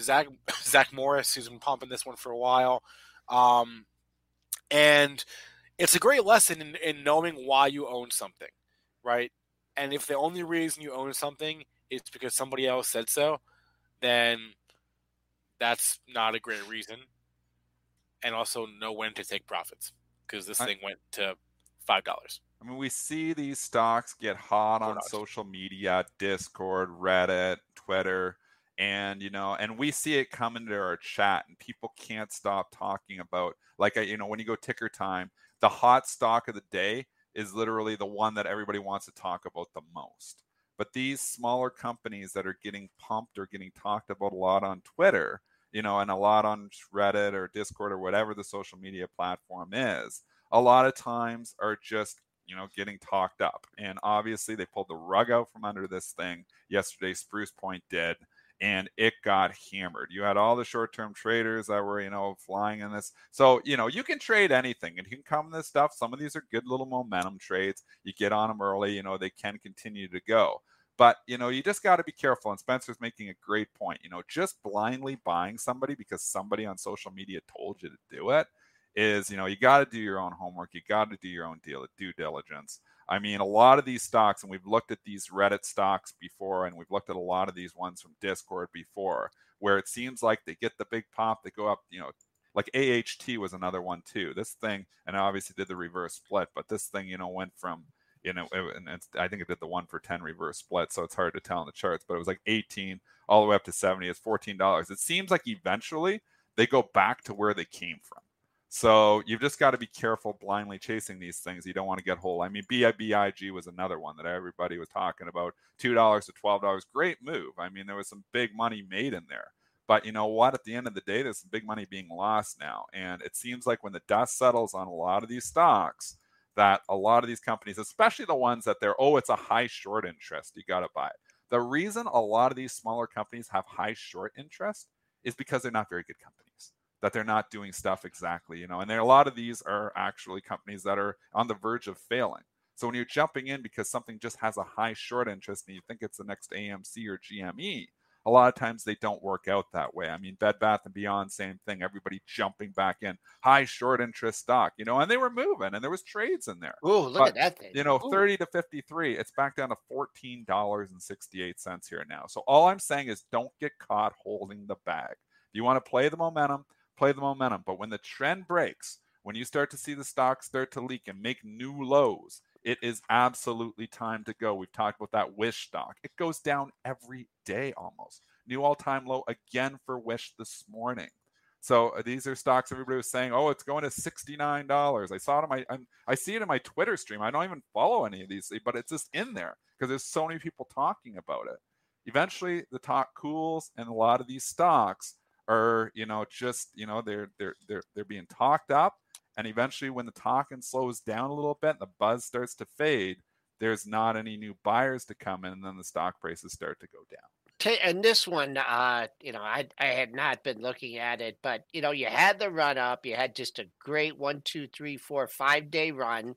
Zach Zach Morris, who's been pumping this one for a while, um, and it's a great lesson in, in knowing why you own something, right? And if the only reason you own something is because somebody else said so, then that's not a great reason. And also know when to take profits because this I- thing went to five dollars. I mean, we see these stocks get hot on social media, Discord, Reddit, Twitter, and you know, and we see it come into our chat, and people can't stop talking about, like, I- you know, when you go ticker time, the hot stock of the day is literally the one that everybody wants to talk about the most. But these smaller companies that are getting pumped or getting talked about a lot on Twitter, you know, and a lot on Reddit or Discord or whatever the social media platform is, a lot of times are just you know getting talked up. And obviously they pulled the rug out from under this thing. Yesterday spruce point did and it got hammered. You had all the short-term traders that were you know flying in this. So you know you can trade anything and you can come this stuff. Some of these are good little momentum trades. You get on them early you know they can continue to go. But you know you just got to be careful and spencer's making a great point you know just blindly buying somebody because somebody on social media told you to do it is you know you got to do your own homework. You got to do your own deal due diligence i mean a lot of these stocks and we've looked at these reddit stocks before and we've looked at a lot of these ones from discord before where it seems like they get the big pop they go up you know like aht was another one too. This thing and I obviously did the reverse split but this thing you know went from you know and i think it did the one for 10 reverse split so it's hard to tell in the charts but it was like 18 all the way up to 70 it's $14 it seems like eventually they go back to where they came from so you've just got to be careful blindly chasing these things. You don't want to get whole. I mean, BBIG was another one that everybody was talking about. Two dollars to twelve dollars, great move. I mean, there was some big money made in there. But you know what? At the end of the day, there's some big money being lost now, and it seems like when the dust settles on a lot of these stocks, that a lot of these companies, especially the ones that they're oh, it's a high short interest, you got to buy it. The reason a lot of these smaller companies have high short interest is because they're not very good companies that they're not doing stuff exactly, you know. And there a lot of these are actually companies that are on the verge of failing. So when you're jumping in because something just has a high short interest and you think it's the next AMC or GME, a lot of times they don't work out that way. I mean, Bed Bath and Beyond, same thing. Everybody jumping back in, high short interest stock, you know, and they were moving and there was trades in there. Ooh, look But, at that thing. You know, Ooh. 30 to 53, it's back down to $14.68 here now. So all I'm saying is don't get caught holding the bag. If you want to play the momentum, play the momentum. But when the trend breaks, when you start to see the stock start to leak and make new lows, it is absolutely time to go. We've talked about that Wish stock. It goes down every day almost. New all time low again for Wish this morning. So uh, these are stocks everybody was saying, oh, it's going to sixty-nine dollars. I saw it on my, I'm, I see it in my Twitter stream. I don't even follow any of these, but it's just in there because there's so many people talking about it. Eventually, the talk cools, and a lot of these stocks are, you know, just you know they're they're they're they're being talked up, and eventually, when the talking slows down a little bit, and the buzz starts to fade, there's not any new buyers to come in, and then the stock prices start to go down. And this one, uh, you know, I I had not been looking at it, but you know, you had the run up, you had just a great one, two, three, four, five day run,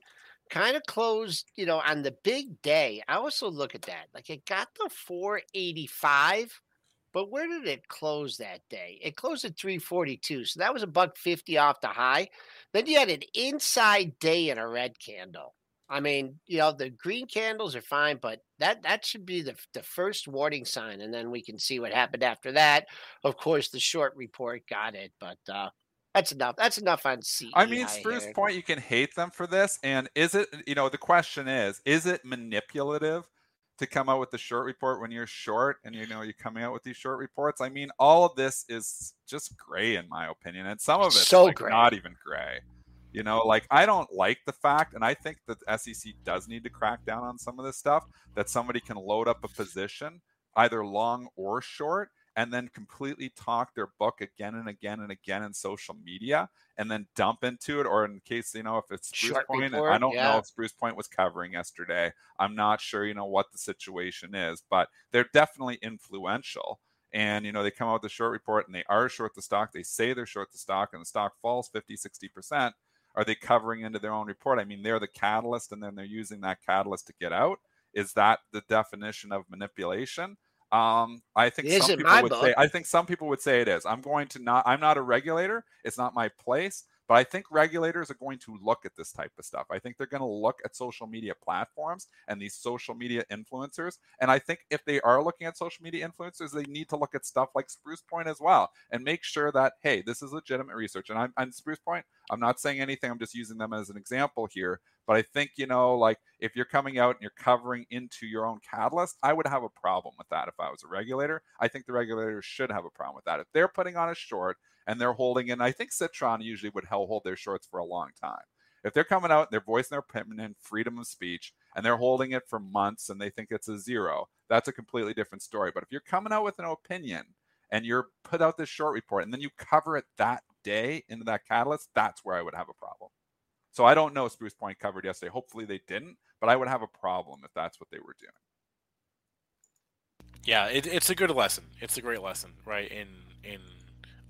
kind of closed, you know, on the big day. I also look at that, like it got the four eighty five, but where did it close that day? It closed at three forty two, so that was a buck fifty off the high. Then you had an inside day in a red candle. I mean, you know, the green candles are fine, but that that should be the the first warning sign, and then we can see what happened after that. Of course, the short report got it, but uh, that's enough. That's enough on C. I mean, Spruce Point, you can hate them for this, and is it? You know, the question is, is it manipulative to come out with the short report when you're short, and you know you're coming out with these short reports? I mean, all of this is just gray, in my opinion, and some of it's So like gray. not even gray. You know, like I don't like the fact, and I think that the SEC does need to crack down on some of this stuff that somebody can load up a position, either long or short, and then completely talk their book again and again and again in social media, and then dump into it. Or in case you know, if it's Spruce Short Point, report, I don't yeah. know if Spruce Point was covering yesterday. I'm not sure, you know, what the situation is, but they're definitely influential and you know they come out with a short report and they are short the stock they say they're short the stock and the stock falls 50 60% are they covering into their own report i mean they're the catalyst and then they're using that catalyst to get out is that the definition of manipulation um, I think It some people would book. say. I think some people would say it is. I'm going to not. I'm not a regulator. It's not my place. But I think regulators are going to look at this type of stuff. I think they're going to look at social media platforms and these social media influencers. And I think if they are looking at social media influencers, they need to look at stuff like Spruce Point as well and make sure that, hey, this is legitimate research. And I'm, I'm Spruce Point, I'm not saying anything. I'm just using them as an example here. But I think, you know, like if you're coming out and you're covering into your own catalyst, I would have a problem with that if I was a regulator. I think the regulators should have a problem with that. If they're putting on a short and they're holding in, I think Citron usually would hold their shorts for a long time. If they're coming out and they're voicing their opinion, in freedom of speech, and they're holding it for months and they think it's a zero, that's a completely different story. But if you're coming out with an opinion and you're put out this short report and then you cover it that day into that catalyst, that's where I would have a problem. So I don't know Spruce Point covered yesterday. Hopefully they didn't, but I would have a problem if that's what they were doing. Yeah, it, it's a good lesson. It's a great lesson, right? In in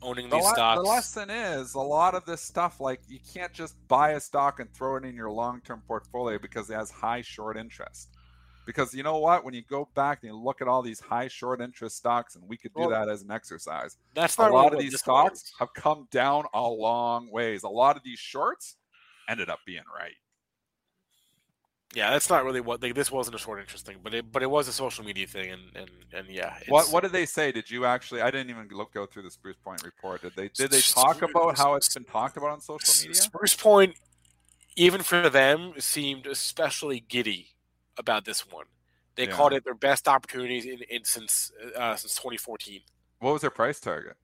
owning The, these le- stocks. the lesson is a lot of this stuff, like you can't just buy a stock and throw it in your long term portfolio because it has high short interest. Because you know what? When you go back and you look at all these high short interest stocks, and we could do Well, that as an exercise, That's not a lot of these stocks was. have come down a long ways. A lot of these shorts ended up being right. Yeah, that's not really what like, this wasn't a short interest thing, but it but it was a social media thing, and and and yeah. What what did they say? Did you actually? I didn't even look go through the Spruce Point report. Did they did they talk about how it's been talked about on social media? Spruce Point, even for them, seemed especially giddy about this one. They Yeah. called it their best opportunities in, in since uh, since 2014. What was their price target?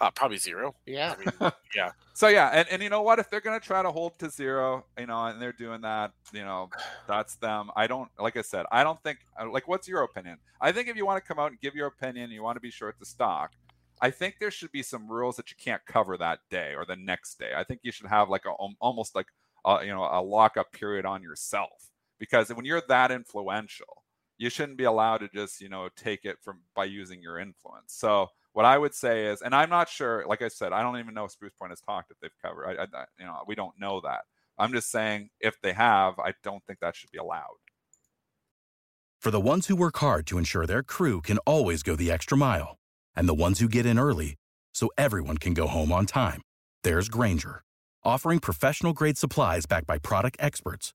Uh, probably zero. Yeah. I mean, yeah. So yeah, and, and you know what? If they're gonna try to hold to zero, you know, and they're doing that, you know, that's them. I don't like I said, I don't think uh, like what's your opinion? I think if you want to come out and give your opinion, you want to be short the stock. I think there should be some rules that you can't cover that day or the next day. I think you should have like a um, almost like a, you know a lockup period on yourself because when you're that influential, you shouldn't be allowed to just you know take it from by using your influence. So what I would say is, and I'm not sure. Like I said, I don't even know if Spruce Point has talked if they've covered. I, I, you know, we don't know that. I'm just saying if they have, I don't think that should be allowed. For the ones who work hard to ensure their crew can always go the extra mile, and the ones who get in early so everyone can go home on time, there's Grainger, offering professional grade supplies backed by product experts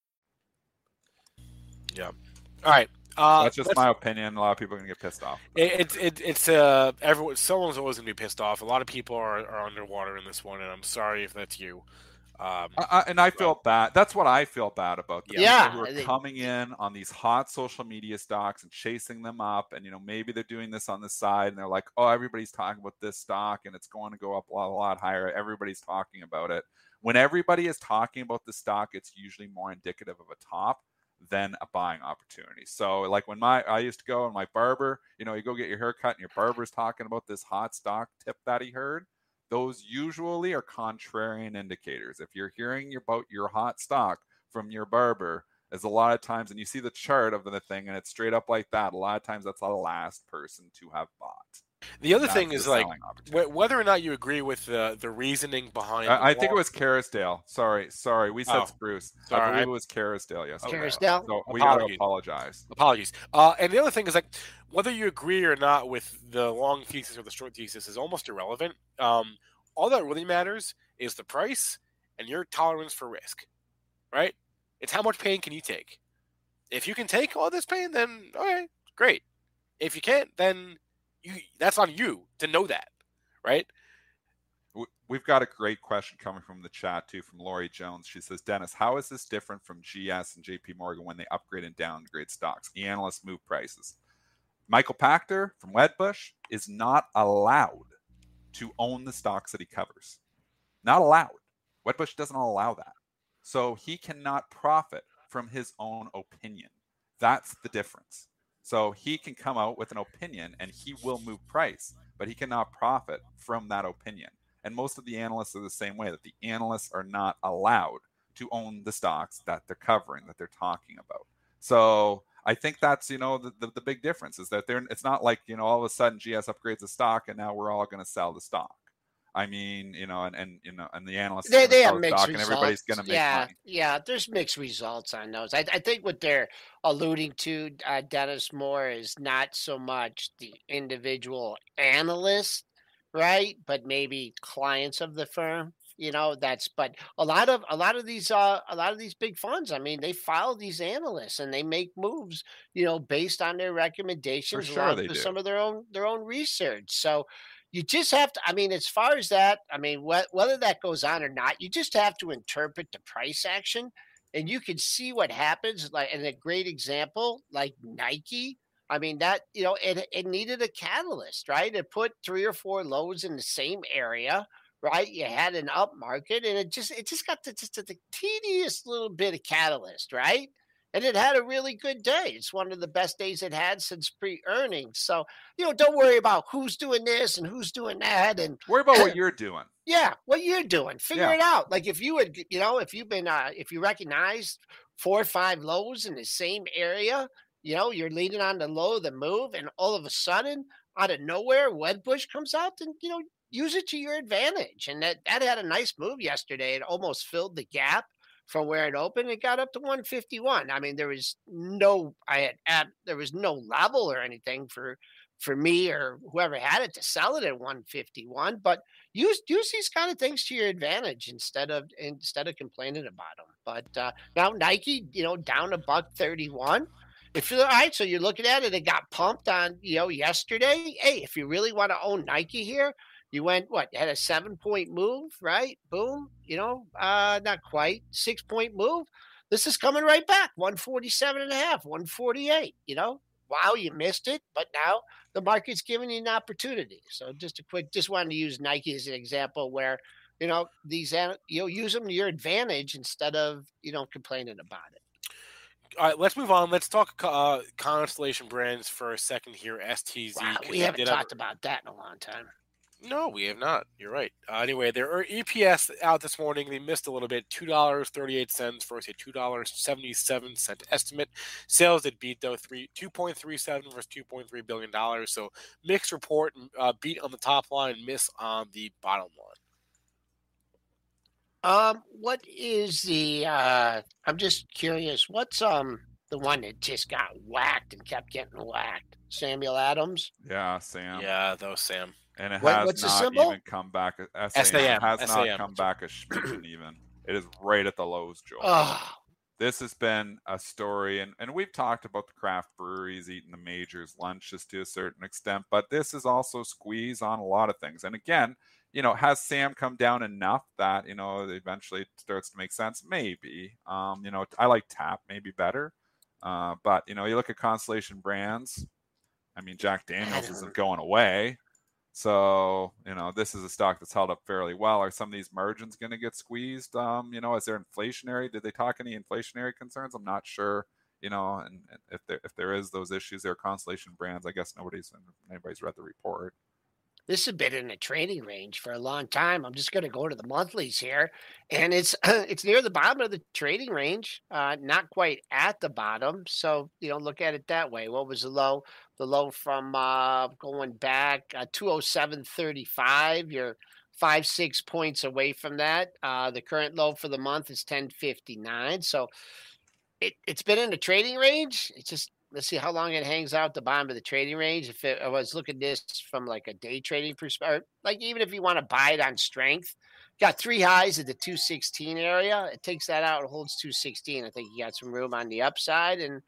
Yeah. All right. Uh, That's just my opinion. A lot of people are gonna get pissed off. It, it, it, it's uh everyone someone's always gonna be pissed off. A lot of people are, are underwater in this one, and I'm sorry if that's you. Um, I, I- and I feel bad. That's what I feel bad about. The Yeah. people who they- are coming in on these hot social media stocks and chasing them up, and you know maybe they're doing this on the side, and they're like, "Oh, everybody's talking about this stock, and it's going to go up a lot, a lot higher. Everybody's talking about it." When everybody is talking about the stock, it's usually more indicative of a top than a buying opportunity. So, like when my I used to go and my barber, you know, you go get your haircut, and your barber's talking about this hot stock tip that he heard those usually are contrarian indicators. If you're hearing about your hot stock from your barber, as a lot of times, and you see the chart of the thing and it's straight up like that, a lot of times that's the last person to have bought. The other thing is like wh- whether or not you agree with the the reasoning behind. I, I think it was Kerrisdale. Sorry, sorry, we said Oh, Spruce. sorry, I believe it was Kerrisdale yesterday. Kerrisdale? So we got to Apologies. apologize. Apologies. Uh, and the other thing is like whether you agree or not with the long thesis or the short thesis is almost irrelevant. Um, all that really matters is the price and your tolerance for risk, right? It's how much pain can you take. If you can take all this pain, then okay, great. If you can't, then you that's on you to know that, right? We've got a great question coming from the chat too, from Lori Jones. She says, Dennis, how is this different from GS and JP Morgan when they upgrade and downgrade stocks? The analysts move prices. Michael Pachter from Wedbush is not allowed to own the stocks that he covers. Not allowed. Wedbush doesn't allow that. So he cannot profit from his own opinion. That's the difference. So he can come out with an opinion and he will move price, but he cannot profit from that opinion. And most of the analysts are the same way that the analysts are not allowed to own the stocks that they're covering, that they're talking about. So I think that's you know the, the, the big difference is that they're it's not like you know all of a sudden GS upgrades a stock and now we're all going to sell the stock. I mean, you know, and and you know, and the analysts They, they have mixed results. and everybody's going to make yeah, money. yeah. There's mixed results on those. I, I think what they're alluding to, uh, Dennis Moore, is not so much the individual analyst, right? But maybe clients of the firm. You know, that's but a lot of a lot of these uh a lot of these big funds. I mean, they follow these analysts and they make moves. You know, based on their recommendations, sure along they with do. some of their own their own research. So you just have to i mean as far as that i mean wh- whether that goes on or not you just have to interpret the price action and you can see what happens like and a great example like nike i mean that you know it, it needed a catalyst right? It put three or four lows in the same area right? You had an up market and it just it just got the, just the teeniest little bit of catalyst right and it had a really good day. It's one of the best days it had since pre-earnings. So, you know, don't worry about who's doing this and who's doing that. And Worry about what you're doing. yeah, what you're doing, figure Yeah. it out. Like if you had, you know, if you've been, uh, if you recognized four or five lows in the same area, you know, you're leading on the low, the move, and all of a sudden, out of nowhere, Wedbush comes out, and you know, use it to your advantage. And that that had a nice move yesterday. It almost filled the gap from where it opened. It got up to 151. I mean, there was no, I had, at, there was no level or anything for for me or whoever had it to sell it at 151. But use use these kind of things to your advantage instead of instead of complaining about them. But uh, now Nike, you know, down a buck 31. If you're all right, so you're looking at it, it got pumped on, you know, yesterday. Hey, if you really want to own Nike here, you went what You had a seven point move, right? Boom, you know, uh, not quite six point move. This is coming right back 147 and a half, 148. You know, wow, you missed it, but now the market's giving you an opportunity. So just a quick, just wanted to use Nike as an example where, you know, these, you know, use them to your advantage instead of, you know, complaining about it. All right, let's move on. Let's talk uh, Constellation Brands for a second here. STZ. Wow, we haven't talked about that in a long time. No, we have not. You're right. Uh, anyway, their EPS out this morning. They missed a little bit. Two dollars thirty-eight cents versus a two dollars seventy-seven cent estimate. Sales did beat though three two point three seven versus two point three billion dollars. So mixed report. Uh, beat on the top line, and miss on the bottom line. Um, what is the, uh, I'm just curious, what's, um, the one that just got whacked and kept getting whacked? Samuel Adams? Yeah, Sam. Yeah, though, Sam. And it What- has what's the not symbol? even come back. uh, SAM, SAM, has not SAM. come back a smidgen even. It is right at the lows, Joel. Oh, this has been a story and, and we've talked about the craft breweries eating the majors lunches to a certain extent but this is also squeeze on a lot of things and again you know, has Sam come down enough that you know eventually it starts to make sense? Maybe. Um, you know, I like Tap maybe better, uh, but you know, you look at Constellation Brands. I mean, Jack Daniels isn't going away. So, you know, this is a stock that's held up fairly well. Are some of these margins going to get squeezed? Um, you know, is there inflationary? Did they talk any inflationary concerns? I'm not sure. You know, and, if there if there is those issues, there are Constellation brands. I guess nobody's anybody's read the report. This has been in a trading range for a long time. I'm just going to go to the monthlies here, and it's it's near the bottom of the trading range, uh, not quite at the bottom. So you know, look at it that way. What was the low? The low from uh, going back uh, 207.35. You're five six points away from that. Uh, the current low for the month is 10.59. So it it's been in a trading range. It's just let's see how long it hangs out the bottom of the trading range. If it, I was looking this from like a day trading perspective, like even if you want to buy it on strength, got three highs at the 216 area. It takes that out and holds 216. I think you got some room on the upside and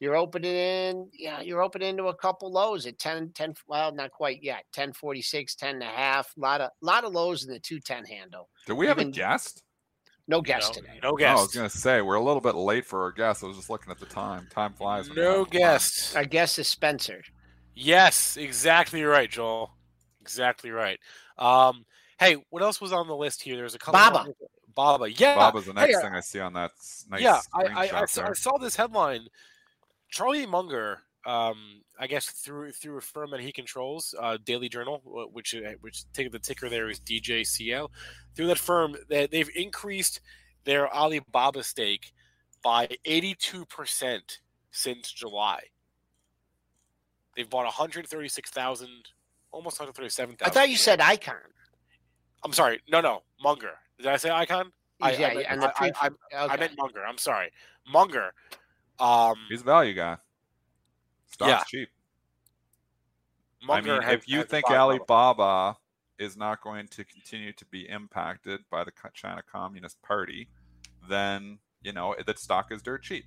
you're opening in, yeah, you're opening into a couple lows at 10, 10, well, not quite yet, 1046, 10 and a half, a lot of, lot of lows in the 210 handle. Do we have a guest? No guest no, today. No guest. I was going to say we're a little bit late for our guest. I was just looking at the time. Time flies. No guest. Our guest is Spencer. Yes, exactly right, Joel. Exactly right. Um, hey, what else was on the list here? There's a couple. Baba. Baba. Yeah. Baba's the next hey, thing I see on that nice. Yeah, I, I, I, saw, I, saw, this headline. Charlie Munger um, I guess through through a firm that he controls, uh, Daily Journal, which uh, which take the ticker there is DJCL. Through that firm, they, they've increased their Alibaba stake by eighty two percent since July. They've bought one hundred thirty six thousand, almost one hundred thirty seven thousand. I thought you said Icahn. I'm sorry. No, no, Munger. Did I say Icahn? Yeah, I, I, I, and the pre- I, I, okay. I meant Munger. I'm sorry, Munger. Um, He's a value guy. Stock's yeah. cheap. Munger I mean, if you think Alibaba is not going to continue to be impacted by the China Communist Party, then you know that stock is dirt cheap.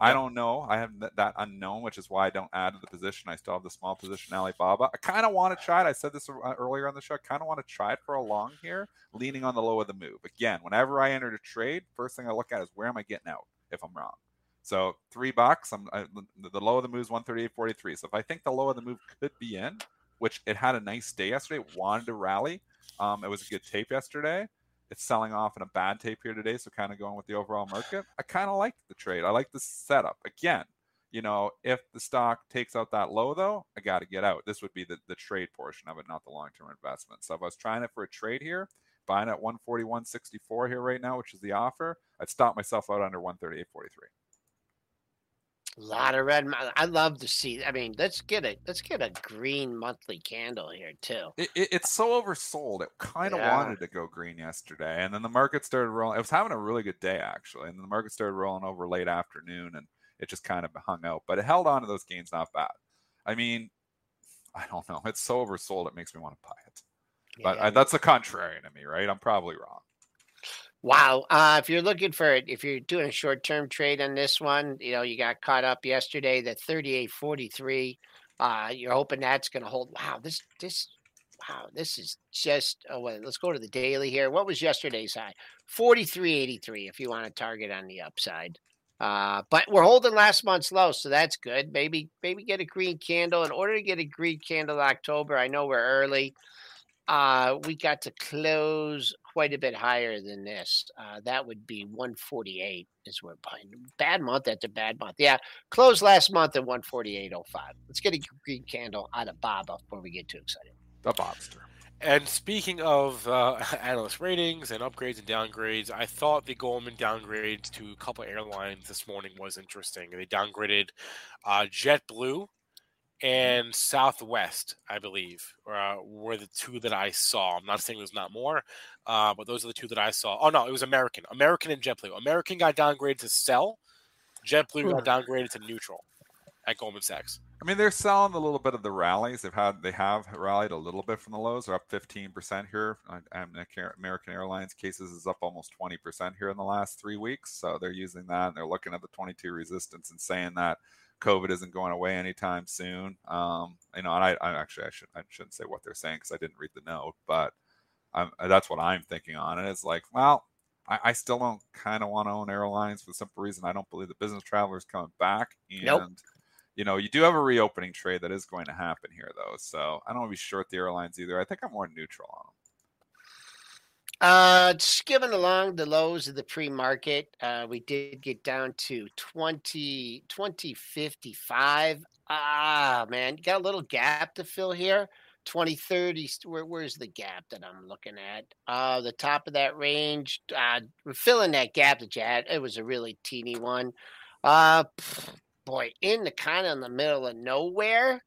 I don't know. I have that unknown, which is why I don't add to the position. I still have the small position Alibaba. I kind of want to try it. I said this uh, earlier on the show. I kind of want to try it for a long here, leaning on the low of the move. Again, whenever I enter a trade, first thing I look at is where am I getting out if I'm wrong. So three bucks. I'm I, the low of the move is 138.43. So if I think the low of the move could be in, which it had a nice day yesterday, wanted to rally. Um, it was a good tape yesterday. It's selling off in a bad tape here today, so kind of going with the overall market. I kind of like the trade. I like the setup. Again, you know, if the stock takes out that low though, I got to get out. This would be the, the trade portion of it, not the long term investment. So if I was trying it for a trade here, buying at 141.64 here right now, which is the offer, I'd stop myself out under 138.43. A lot of red. I love to see. I mean, let's get a let's get a green monthly candle here too. It, it, it's so oversold. It kind of yeah. wanted to go green yesterday, and then the market started rolling. It was having a really good day actually, and then the market started rolling over late afternoon, and it just kind of hung out. But it held on to those gains not bad. I mean, I don't know. It's so oversold. It makes me want to buy it. But yeah. I, that's the contrarian to me, right? I'm probably wrong. Wow. Uh, if you're looking for it, if you're doing a short term trade on this one, you know, you got caught up yesterday, the 38.43. Uh, you're hoping that's going to hold. Wow. This, this, wow. This is just, oh, wait, let's go to the daily here. What was yesterday's high? 43.83 if you want to target on the upside. Uh, but we're holding last month's low, so that's good. Maybe, maybe get a green candle. In order to get a green candle October, I know we're early. Uh, we got to close quite a bit higher than this. Uh, that would be 148 is where buying. Bad month after bad month. Yeah, closed last month at 148.05. Let's get a green candle out of Baba before we get too excited. The Bobster. And speaking of uh, analyst ratings and upgrades and downgrades, I thought the Goldman downgrades to a couple airlines this morning was interesting. They downgraded uh, JetBlue and Southwest, I believe, uh, were the two that I saw. I'm not saying there's not more, uh, but those are the two that I saw. Oh no, it was American, American and JetBlue. American got downgraded to sell. JetBlue got downgraded to neutral at Goldman Sachs. I mean, they're selling a little bit of the rallies. They've had they have rallied a little bit from the lows. They're up 15% here. American Airlines cases is up almost 20% here in the last three weeks. So they're using that and they're looking at the 22 resistance and saying that COVID isn't going away anytime soon. Um, you know, and I, I actually I should I shouldn't say what they're saying because I didn't read the note, but I'm, that's what I'm thinking on it. It's like, well, I, I still don't kind of want to own airlines for the simple reason I don't believe the business traveler is coming back. And Nope. you know, you do have a reopening trade that is going to happen here, though. So I don't want to be short the airlines either. I think I'm more neutral on them. Uh, skimming along the lows of the pre-market, uh, we did get down to 20, 2055. Ah, man, got a little gap to fill here. 2030, where, where's the gap that I'm looking at? Uh, the top of that range. Uh, we're filling that gap that you had. It was a really teeny one. Uh, boy, in the kind of in the middle of nowhere.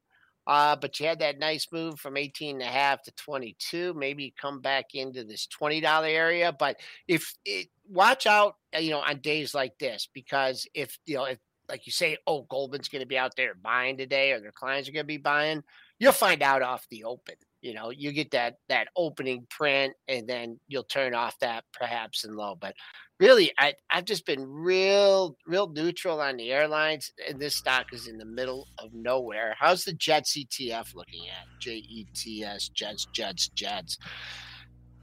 Uh, but you had that nice move from 18 and a half to 22. Maybe come back into this $20 area. But if it, watch out, uh, you know, on days like this, because if, you know, if, like you say, oh, Goldman's going to be out there buying today or their clients are going to be buying, you'll find out off the open. You know, you get that that opening print and then you'll turn off that perhaps in low. But really, I, I've just been real, real neutral on the airlines, and this stock is in the middle of nowhere. How's the Jets ETF looking at? J E T S Jets, Jets, Jets.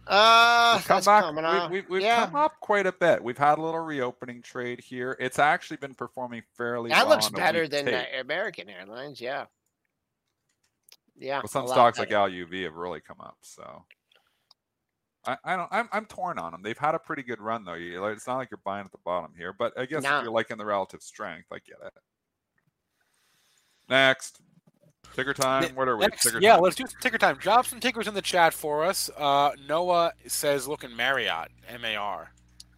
Uh, We've come back. coming we- off. we- we've yeah, come up quite a bit. We've had a little reopening trade here. It's actually been performing fairly. that well looks better than American Airlines. Yeah, yeah. Well, some stocks like better. LUV have really come up. So I, I don't. I'm, I'm torn on them. They've had a pretty good run though. You, it's not like you're buying at the bottom here, but I guess No. if you're liking the relative strength, I get it. Next, ticker time. What are we? Next, Ticker yeah, time. let's do ticker time. Drop some tickers in the chat for us. Uh, Noah says, "Looking Marriott, M A R."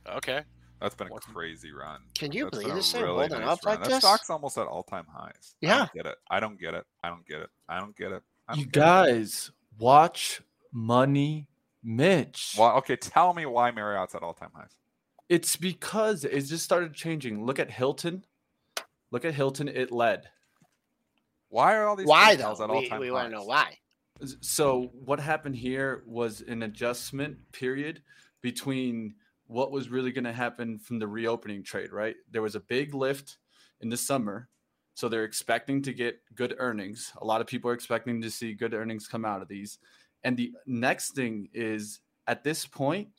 Okay, That's been a What's- crazy run. Can you That's been believe a this thing really holding nice up like run. this? That stock's almost at all-time highs. I Yeah. don't get it. I don't get it. I don't get it. I don't get it. I don't You get guys watch Money Mitch. Well, okay. Tell me why Marriott's at all-time highs. It's because it just started changing. Look at Hilton. Look at Hilton. It led. Why are all these Why hotels though? at We, all-time we want to know why. So what happened here was an adjustment period between what was really going to happen from the reopening trade, right? There was a big lift in the summer, so they're expecting to get good earnings. A lot of people are expecting to see good earnings come out of these. And the next thing is at this point,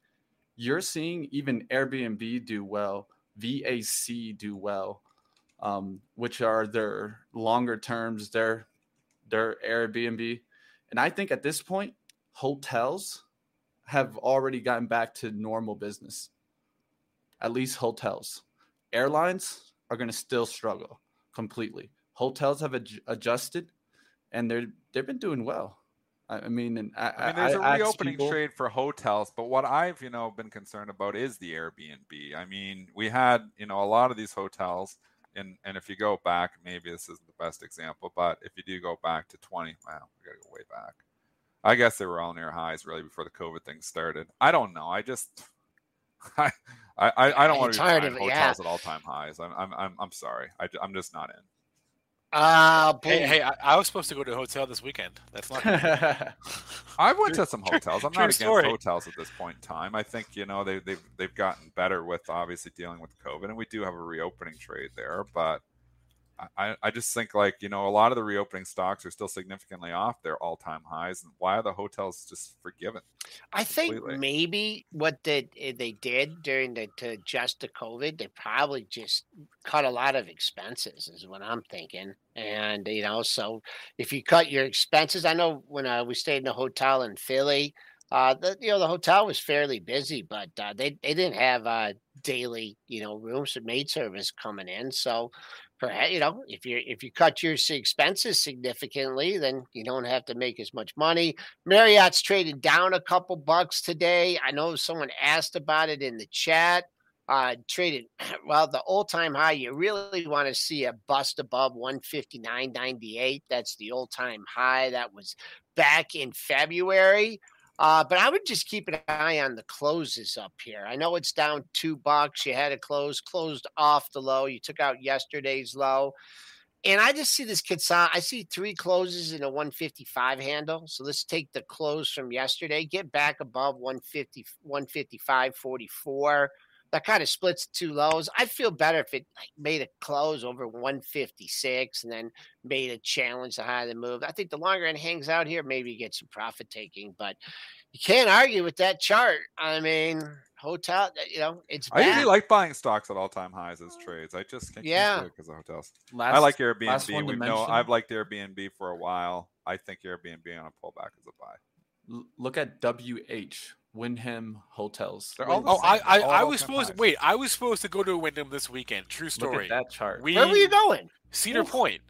you're seeing even Airbnb do well, VAC do well, um, which are their longer terms, their their Airbnb. And I think at this point, hotels have already gotten back to normal business. At least hotels. Airlines are going to still struggle completely. Hotels have adj- adjusted, and they're they've been doing well. I, I mean, and I, I mean, there's a a reopening trade for hotels, but what I've, you know, been concerned about is the Airbnb. I mean, we had, you know, a lot of these hotels, and and if you go back, maybe this isn't the best example, but if you do go back to 20, wow, we gotta go way back. I guess they were all near highs really before the COVID thing started. I don't know. I just, I, I, I don't want to be hard buying to- hotels yeah. at all time highs. I'm, I'm, I'm, I'm sorry. I, am just not in. Uh, hey, hey, I, I was supposed to go to a hotel this weekend. That's not. I went True- to some hotels. I'm not against story. hotels at this point in time. I think you know they, they've they've gotten better with obviously dealing with COVID, and we do have a reopening trade there. But I, I just think like you know a lot of the reopening stocks are still significantly off their all time highs, and why are the hotels just forgiven? I think completely. maybe what they they did during the to adjust to COVID, they probably just cut a lot of expenses, is what I'm thinking. And you know, so if you cut your expenses, I know when uh, we stayed in a hotel in Philly, uh, the you know the hotel was fairly busy, but uh, they they didn't have uh, daily you know rooms and maid service coming in, so. Perhaps, you know, if you if you cut your expenses significantly, then you don't have to make as much money. Marriott's traded down a couple bucks today. I know someone asked about it in the chat. Uh, traded well, the all time high. You really want to see a bust above 159.98. That's the all time high. That was back in February. Uh, but I would just keep an eye on the closes up here. I know it's down two bucks. You had a close, closed off the low. You took out yesterday's low. And I just see this consol. I see three closes in a 155 handle. So let's take the close from yesterday, get back above 150, 155.44. that kind of splits two lows. I'd feel better if it like, made a close over 156 and then made a challenge the higher the move. I think the longer it hangs out here, maybe you get some profit taking, but you can't argue with that chart. I mean, hotel, uh, you know, it's I usually like buying stocks at all time highs as trades. I just can't Yeah. do it because of hotels. Last, I like Airbnb. one to We know. I've liked Airbnb for a while. I think Airbnb on a pullback is a buy. L- look at WH Wyndham Hotels. They're all the Oh, I, same. I, All I was supposed highs. wait. I was supposed to go to Wyndham this weekend. True story. Look story. at that chart. We Where were you going? Cedar Oof. Point.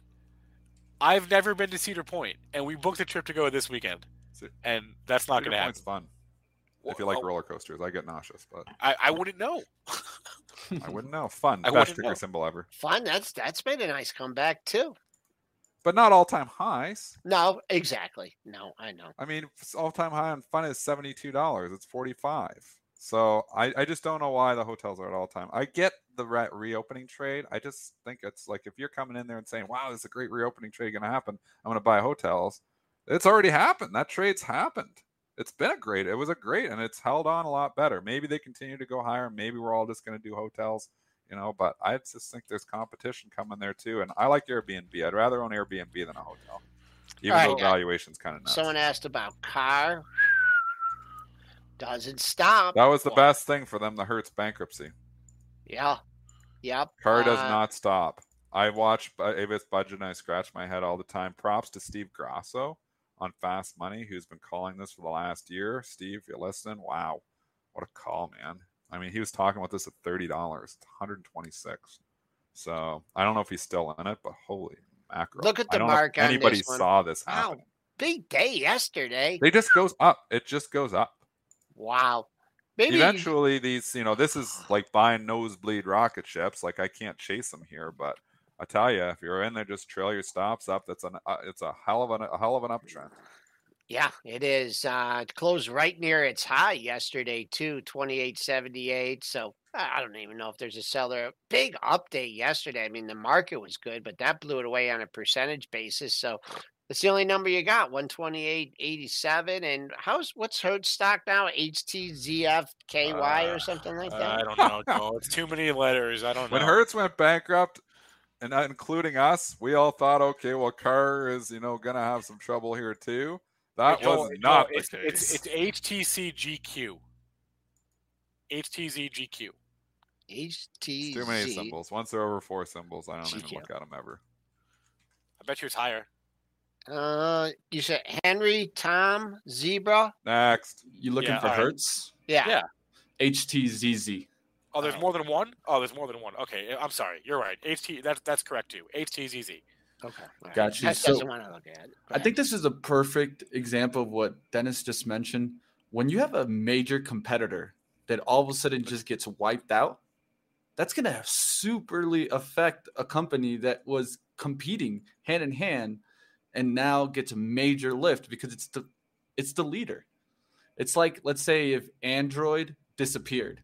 I've never been to Cedar Point, and we booked a trip to go this weekend, and that's not going to Point's happen. fun. If you like Oh, roller coasters, I get nauseous, but I, I wouldn't know. I wouldn't know. Fun, I best wouldn't ticker know. symbol ever, Fun. That's that's made a nice comeback too. But not all time highs. No, exactly. No, I know. I mean, all time high on fun is seventy two dollars. It's forty five. So I, I just don't know why the hotels are at all time. I get the re- reopening trade. I just think it's like if you're coming in there and saying, "Wow, this is a great reopening trade going to happen. I'm going to buy hotels." It's already happened. That trade's happened. It's been a great. It was a great, and it's held on a lot better. Maybe they continue to go higher. Maybe we're all just going to do hotels, you know. But I just think there's competition coming there too. And I like Airbnb. I'd rather own Airbnb than a hotel, even All though valuation's kind of nuts. Someone asked about car. Doesn't stop. That was the best thing for them. The Hertz bankruptcy. Yeah. Yep. Car does Uh, not stop. I watch Avis Budget and I scratch my head all the time. Props to Steve Grasso on Fast Money, who's been calling this for the last year. Steve, you listen, wow, what a call, man. I mean, he was talking about this at thirty dollars, one hundred twenty-six. So I don't know if he's still in it, but holy mackerel! Look at the don't know if mark Anybody this saw this Wow. happen? Big day yesterday. They just goes up. It just goes up. Wow. Maybe eventually these you know this is like buying nosebleed rocket ships like i can't chase them here but i tell you if you're in there just trail your stops up that's an uh, it's a hell of an a hell of an uptrend Yeah, it is. Uh, it closed right near its high yesterday too, twenty eight seventy eight. So I I don't even know if there's a seller. Big update yesterday. I mean, the market was good, but that blew it away on a percentage basis. So that's the only number you got, one twenty eight eighty seven. And how's what's Hertz stock now? HTZFKY Uh, or something like that? I don't know. No, it's too many letters. I don't know. when hertz went bankrupt and including us we all thought okay well car is you know gonna have some trouble here too that Joel, was Joel, not the it's, case it's, it's HTCGQ. HTZGQ. HTZ. too many symbols once they're over four symbols i don't even look at them ever I bet you it's higher. Uh, you said Henry Tom Zebra. next You looking Yeah, for alright. Hertz? Yeah. Yeah. HTZZ. Oh, there's more than one. Oh, there's more than one. Okay, I'm sorry. You're right. HT. That's that's correct too. HTZZ. Okay. all right. Got you. That So- doesn't want to look at it. Go I think this is a perfect example of what Dennis just mentioned. When you have a major competitor that all of a sudden just gets wiped out, that's going to superly affect a company that was competing hand in hand and now gets a major lift because it's the it's the leader. It's like let's say if Android disappeared.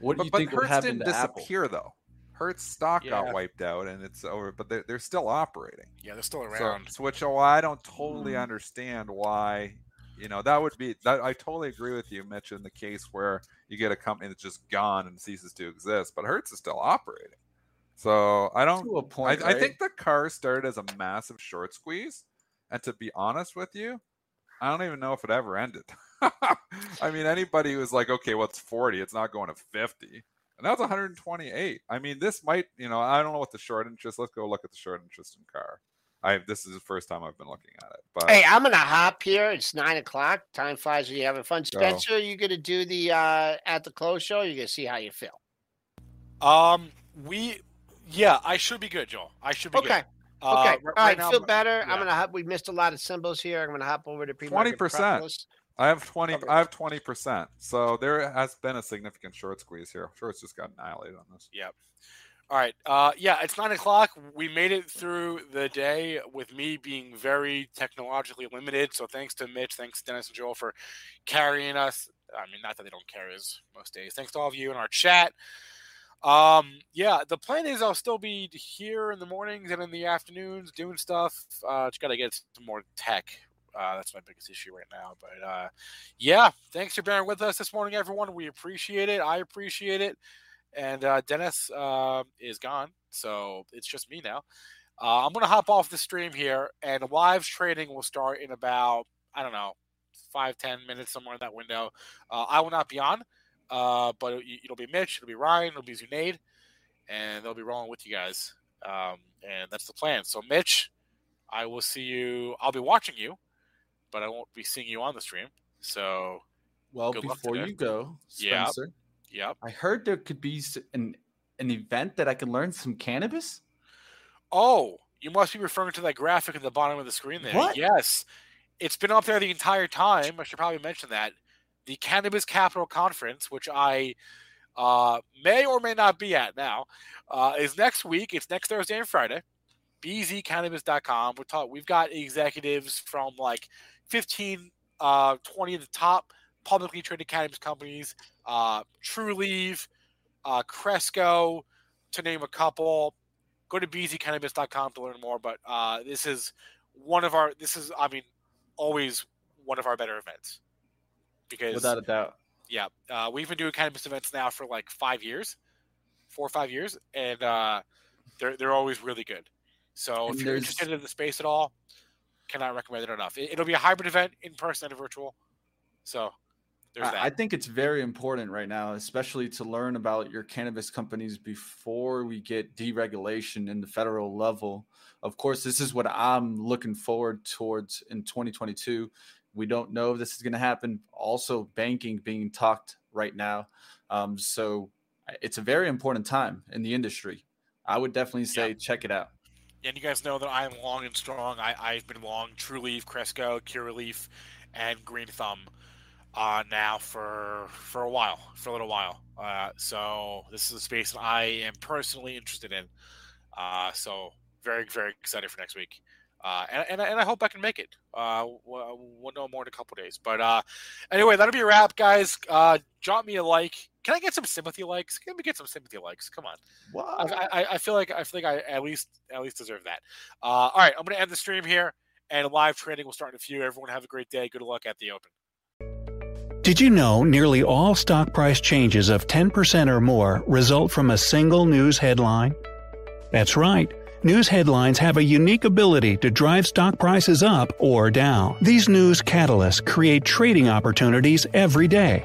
What do but, you think would happen didn't to Apple? disappear though hertz stock Yeah. got wiped out and it's over but they're, they're still operating Yeah, they're still So around. switch. Oh, I don't totally Mm. understand why. You know that would be that. I totally agree with you, Mitch, in the case where you get a company that's just gone and ceases to exist, but Hertz is still operating. So I don't. To a I, point, I right? think the car started as a massive short squeeze, and to be honest with you, I don't even know if it ever ended. I mean, anybody who's like, okay, well, 40, it's not going to 50. And that was 128. I mean, this might, you know, I don't know what the short interest. Let's go look at the short interest in car. I this is the first time I've been looking at it. But Hey, I'm gonna hop here. It's nine o'clock. Time flies when you're having fun. Go. Spencer, you gonna do the uh at the close show? You're gonna see how you feel. Um, we, yeah, I should be good, Joel. I should be Okay. good. Uh, Okay. right- All right right. now feel better. yeah. I'm gonna hop. We missed a lot of symbols here. I'm gonna hop over to pre 20%. I have 20 Covered. I have 20%. So there has been a significant short squeeze here. Shorts just got annihilated on this. Yep. All right. Uh, yeah, it's nine o'clock. We made it through the day with me being very technologically limited. So thanks to Mitch, thanks to Dennis and Joel for carrying us. I mean, not that they don't carry us most days. Thanks to all of you in our chat. Um, yeah, the plan is I'll still be here in the mornings and in the afternoons doing stuff. Uh, just got to get some more tech Uh, that's my biggest issue right now. But uh, yeah, thanks for bearing with us this morning, everyone. We appreciate it. I appreciate it. And uh, Dennis uh, is gone, so it's just me now. Uh, I'm gonna hop off the stream here, and live trading will start in about I don't know five ten minutes somewhere in that window. Uh, I will not be on, uh, but it'll be Mitch, it'll be Ryan, it'll be Zunaid, and they'll be rolling with you guys. Um, and that's the plan. So, Mitch, I will see you. I'll be watching you, but I won't be seeing you on the stream. So, well, before you go, Spencer, yeah, yep. I heard there could be an an event that I can learn some cannabis. Oh, you must be referring to that graphic at the bottom of the screen there. What? Yes, it's been up there the entire time. I should probably mention that the Cannabis Capital Conference, which I uh, may or may not be at now, uh, is next week. It's next Thursday and Friday. BZCannabis.com. We're talk- we've got executives from like 15, uh, 20 of the top publicly traded cannabis companies, uh, Trulieve, uh, Cresco, to name a couple. Go to bzcannabis.com to learn more. But uh, this is one of our, this is, I mean, always one of our better events. Because without a doubt. Yeah. Uh, we've been doing cannabis events now for like five years, four or five years, and uh, they're, they're always really good. So and if you're interested in the space at all, cannot recommend it enough. It, will be a hybrid event, in person and virtual. So there's that. I think it's very important right now, especially to learn about your cannabis companies before we get deregulation in the federal level. Of course, this is what I'm looking forward towards in 2022. We don't know if this is going to happen. Also, banking being talked right now. Um, so it's a very important time in the industry. I would definitely say yeah. check it out. And you guys know that I am long and strong. I, I've been long Trulieve, Cresco, Curaleaf, and Green Thumb uh, now for for a while, for a little while. Uh, so this is a space that I am personally interested in. Uh, so very very excited for next week. Uh, and, and, and, I hope I can make it. Uh, we'll, we'll know more in a couple days. But uh, anyway, that'll be a wrap, guys. Uh, drop me a like. Can I get some sympathy likes? Can we get some sympathy likes? Come on. Wow. I, I, I, feel like I feel like I at least at least deserve that. Uh, all right, I'm going to end the stream here, and live trading will start in a few. Everyone have a great day. Good luck at the open. Did you know nearly all stock price changes of 10% or more result from a single news headline? That's right. News headlines have a unique ability to drive stock prices up or down. These news catalysts create trading opportunities every day.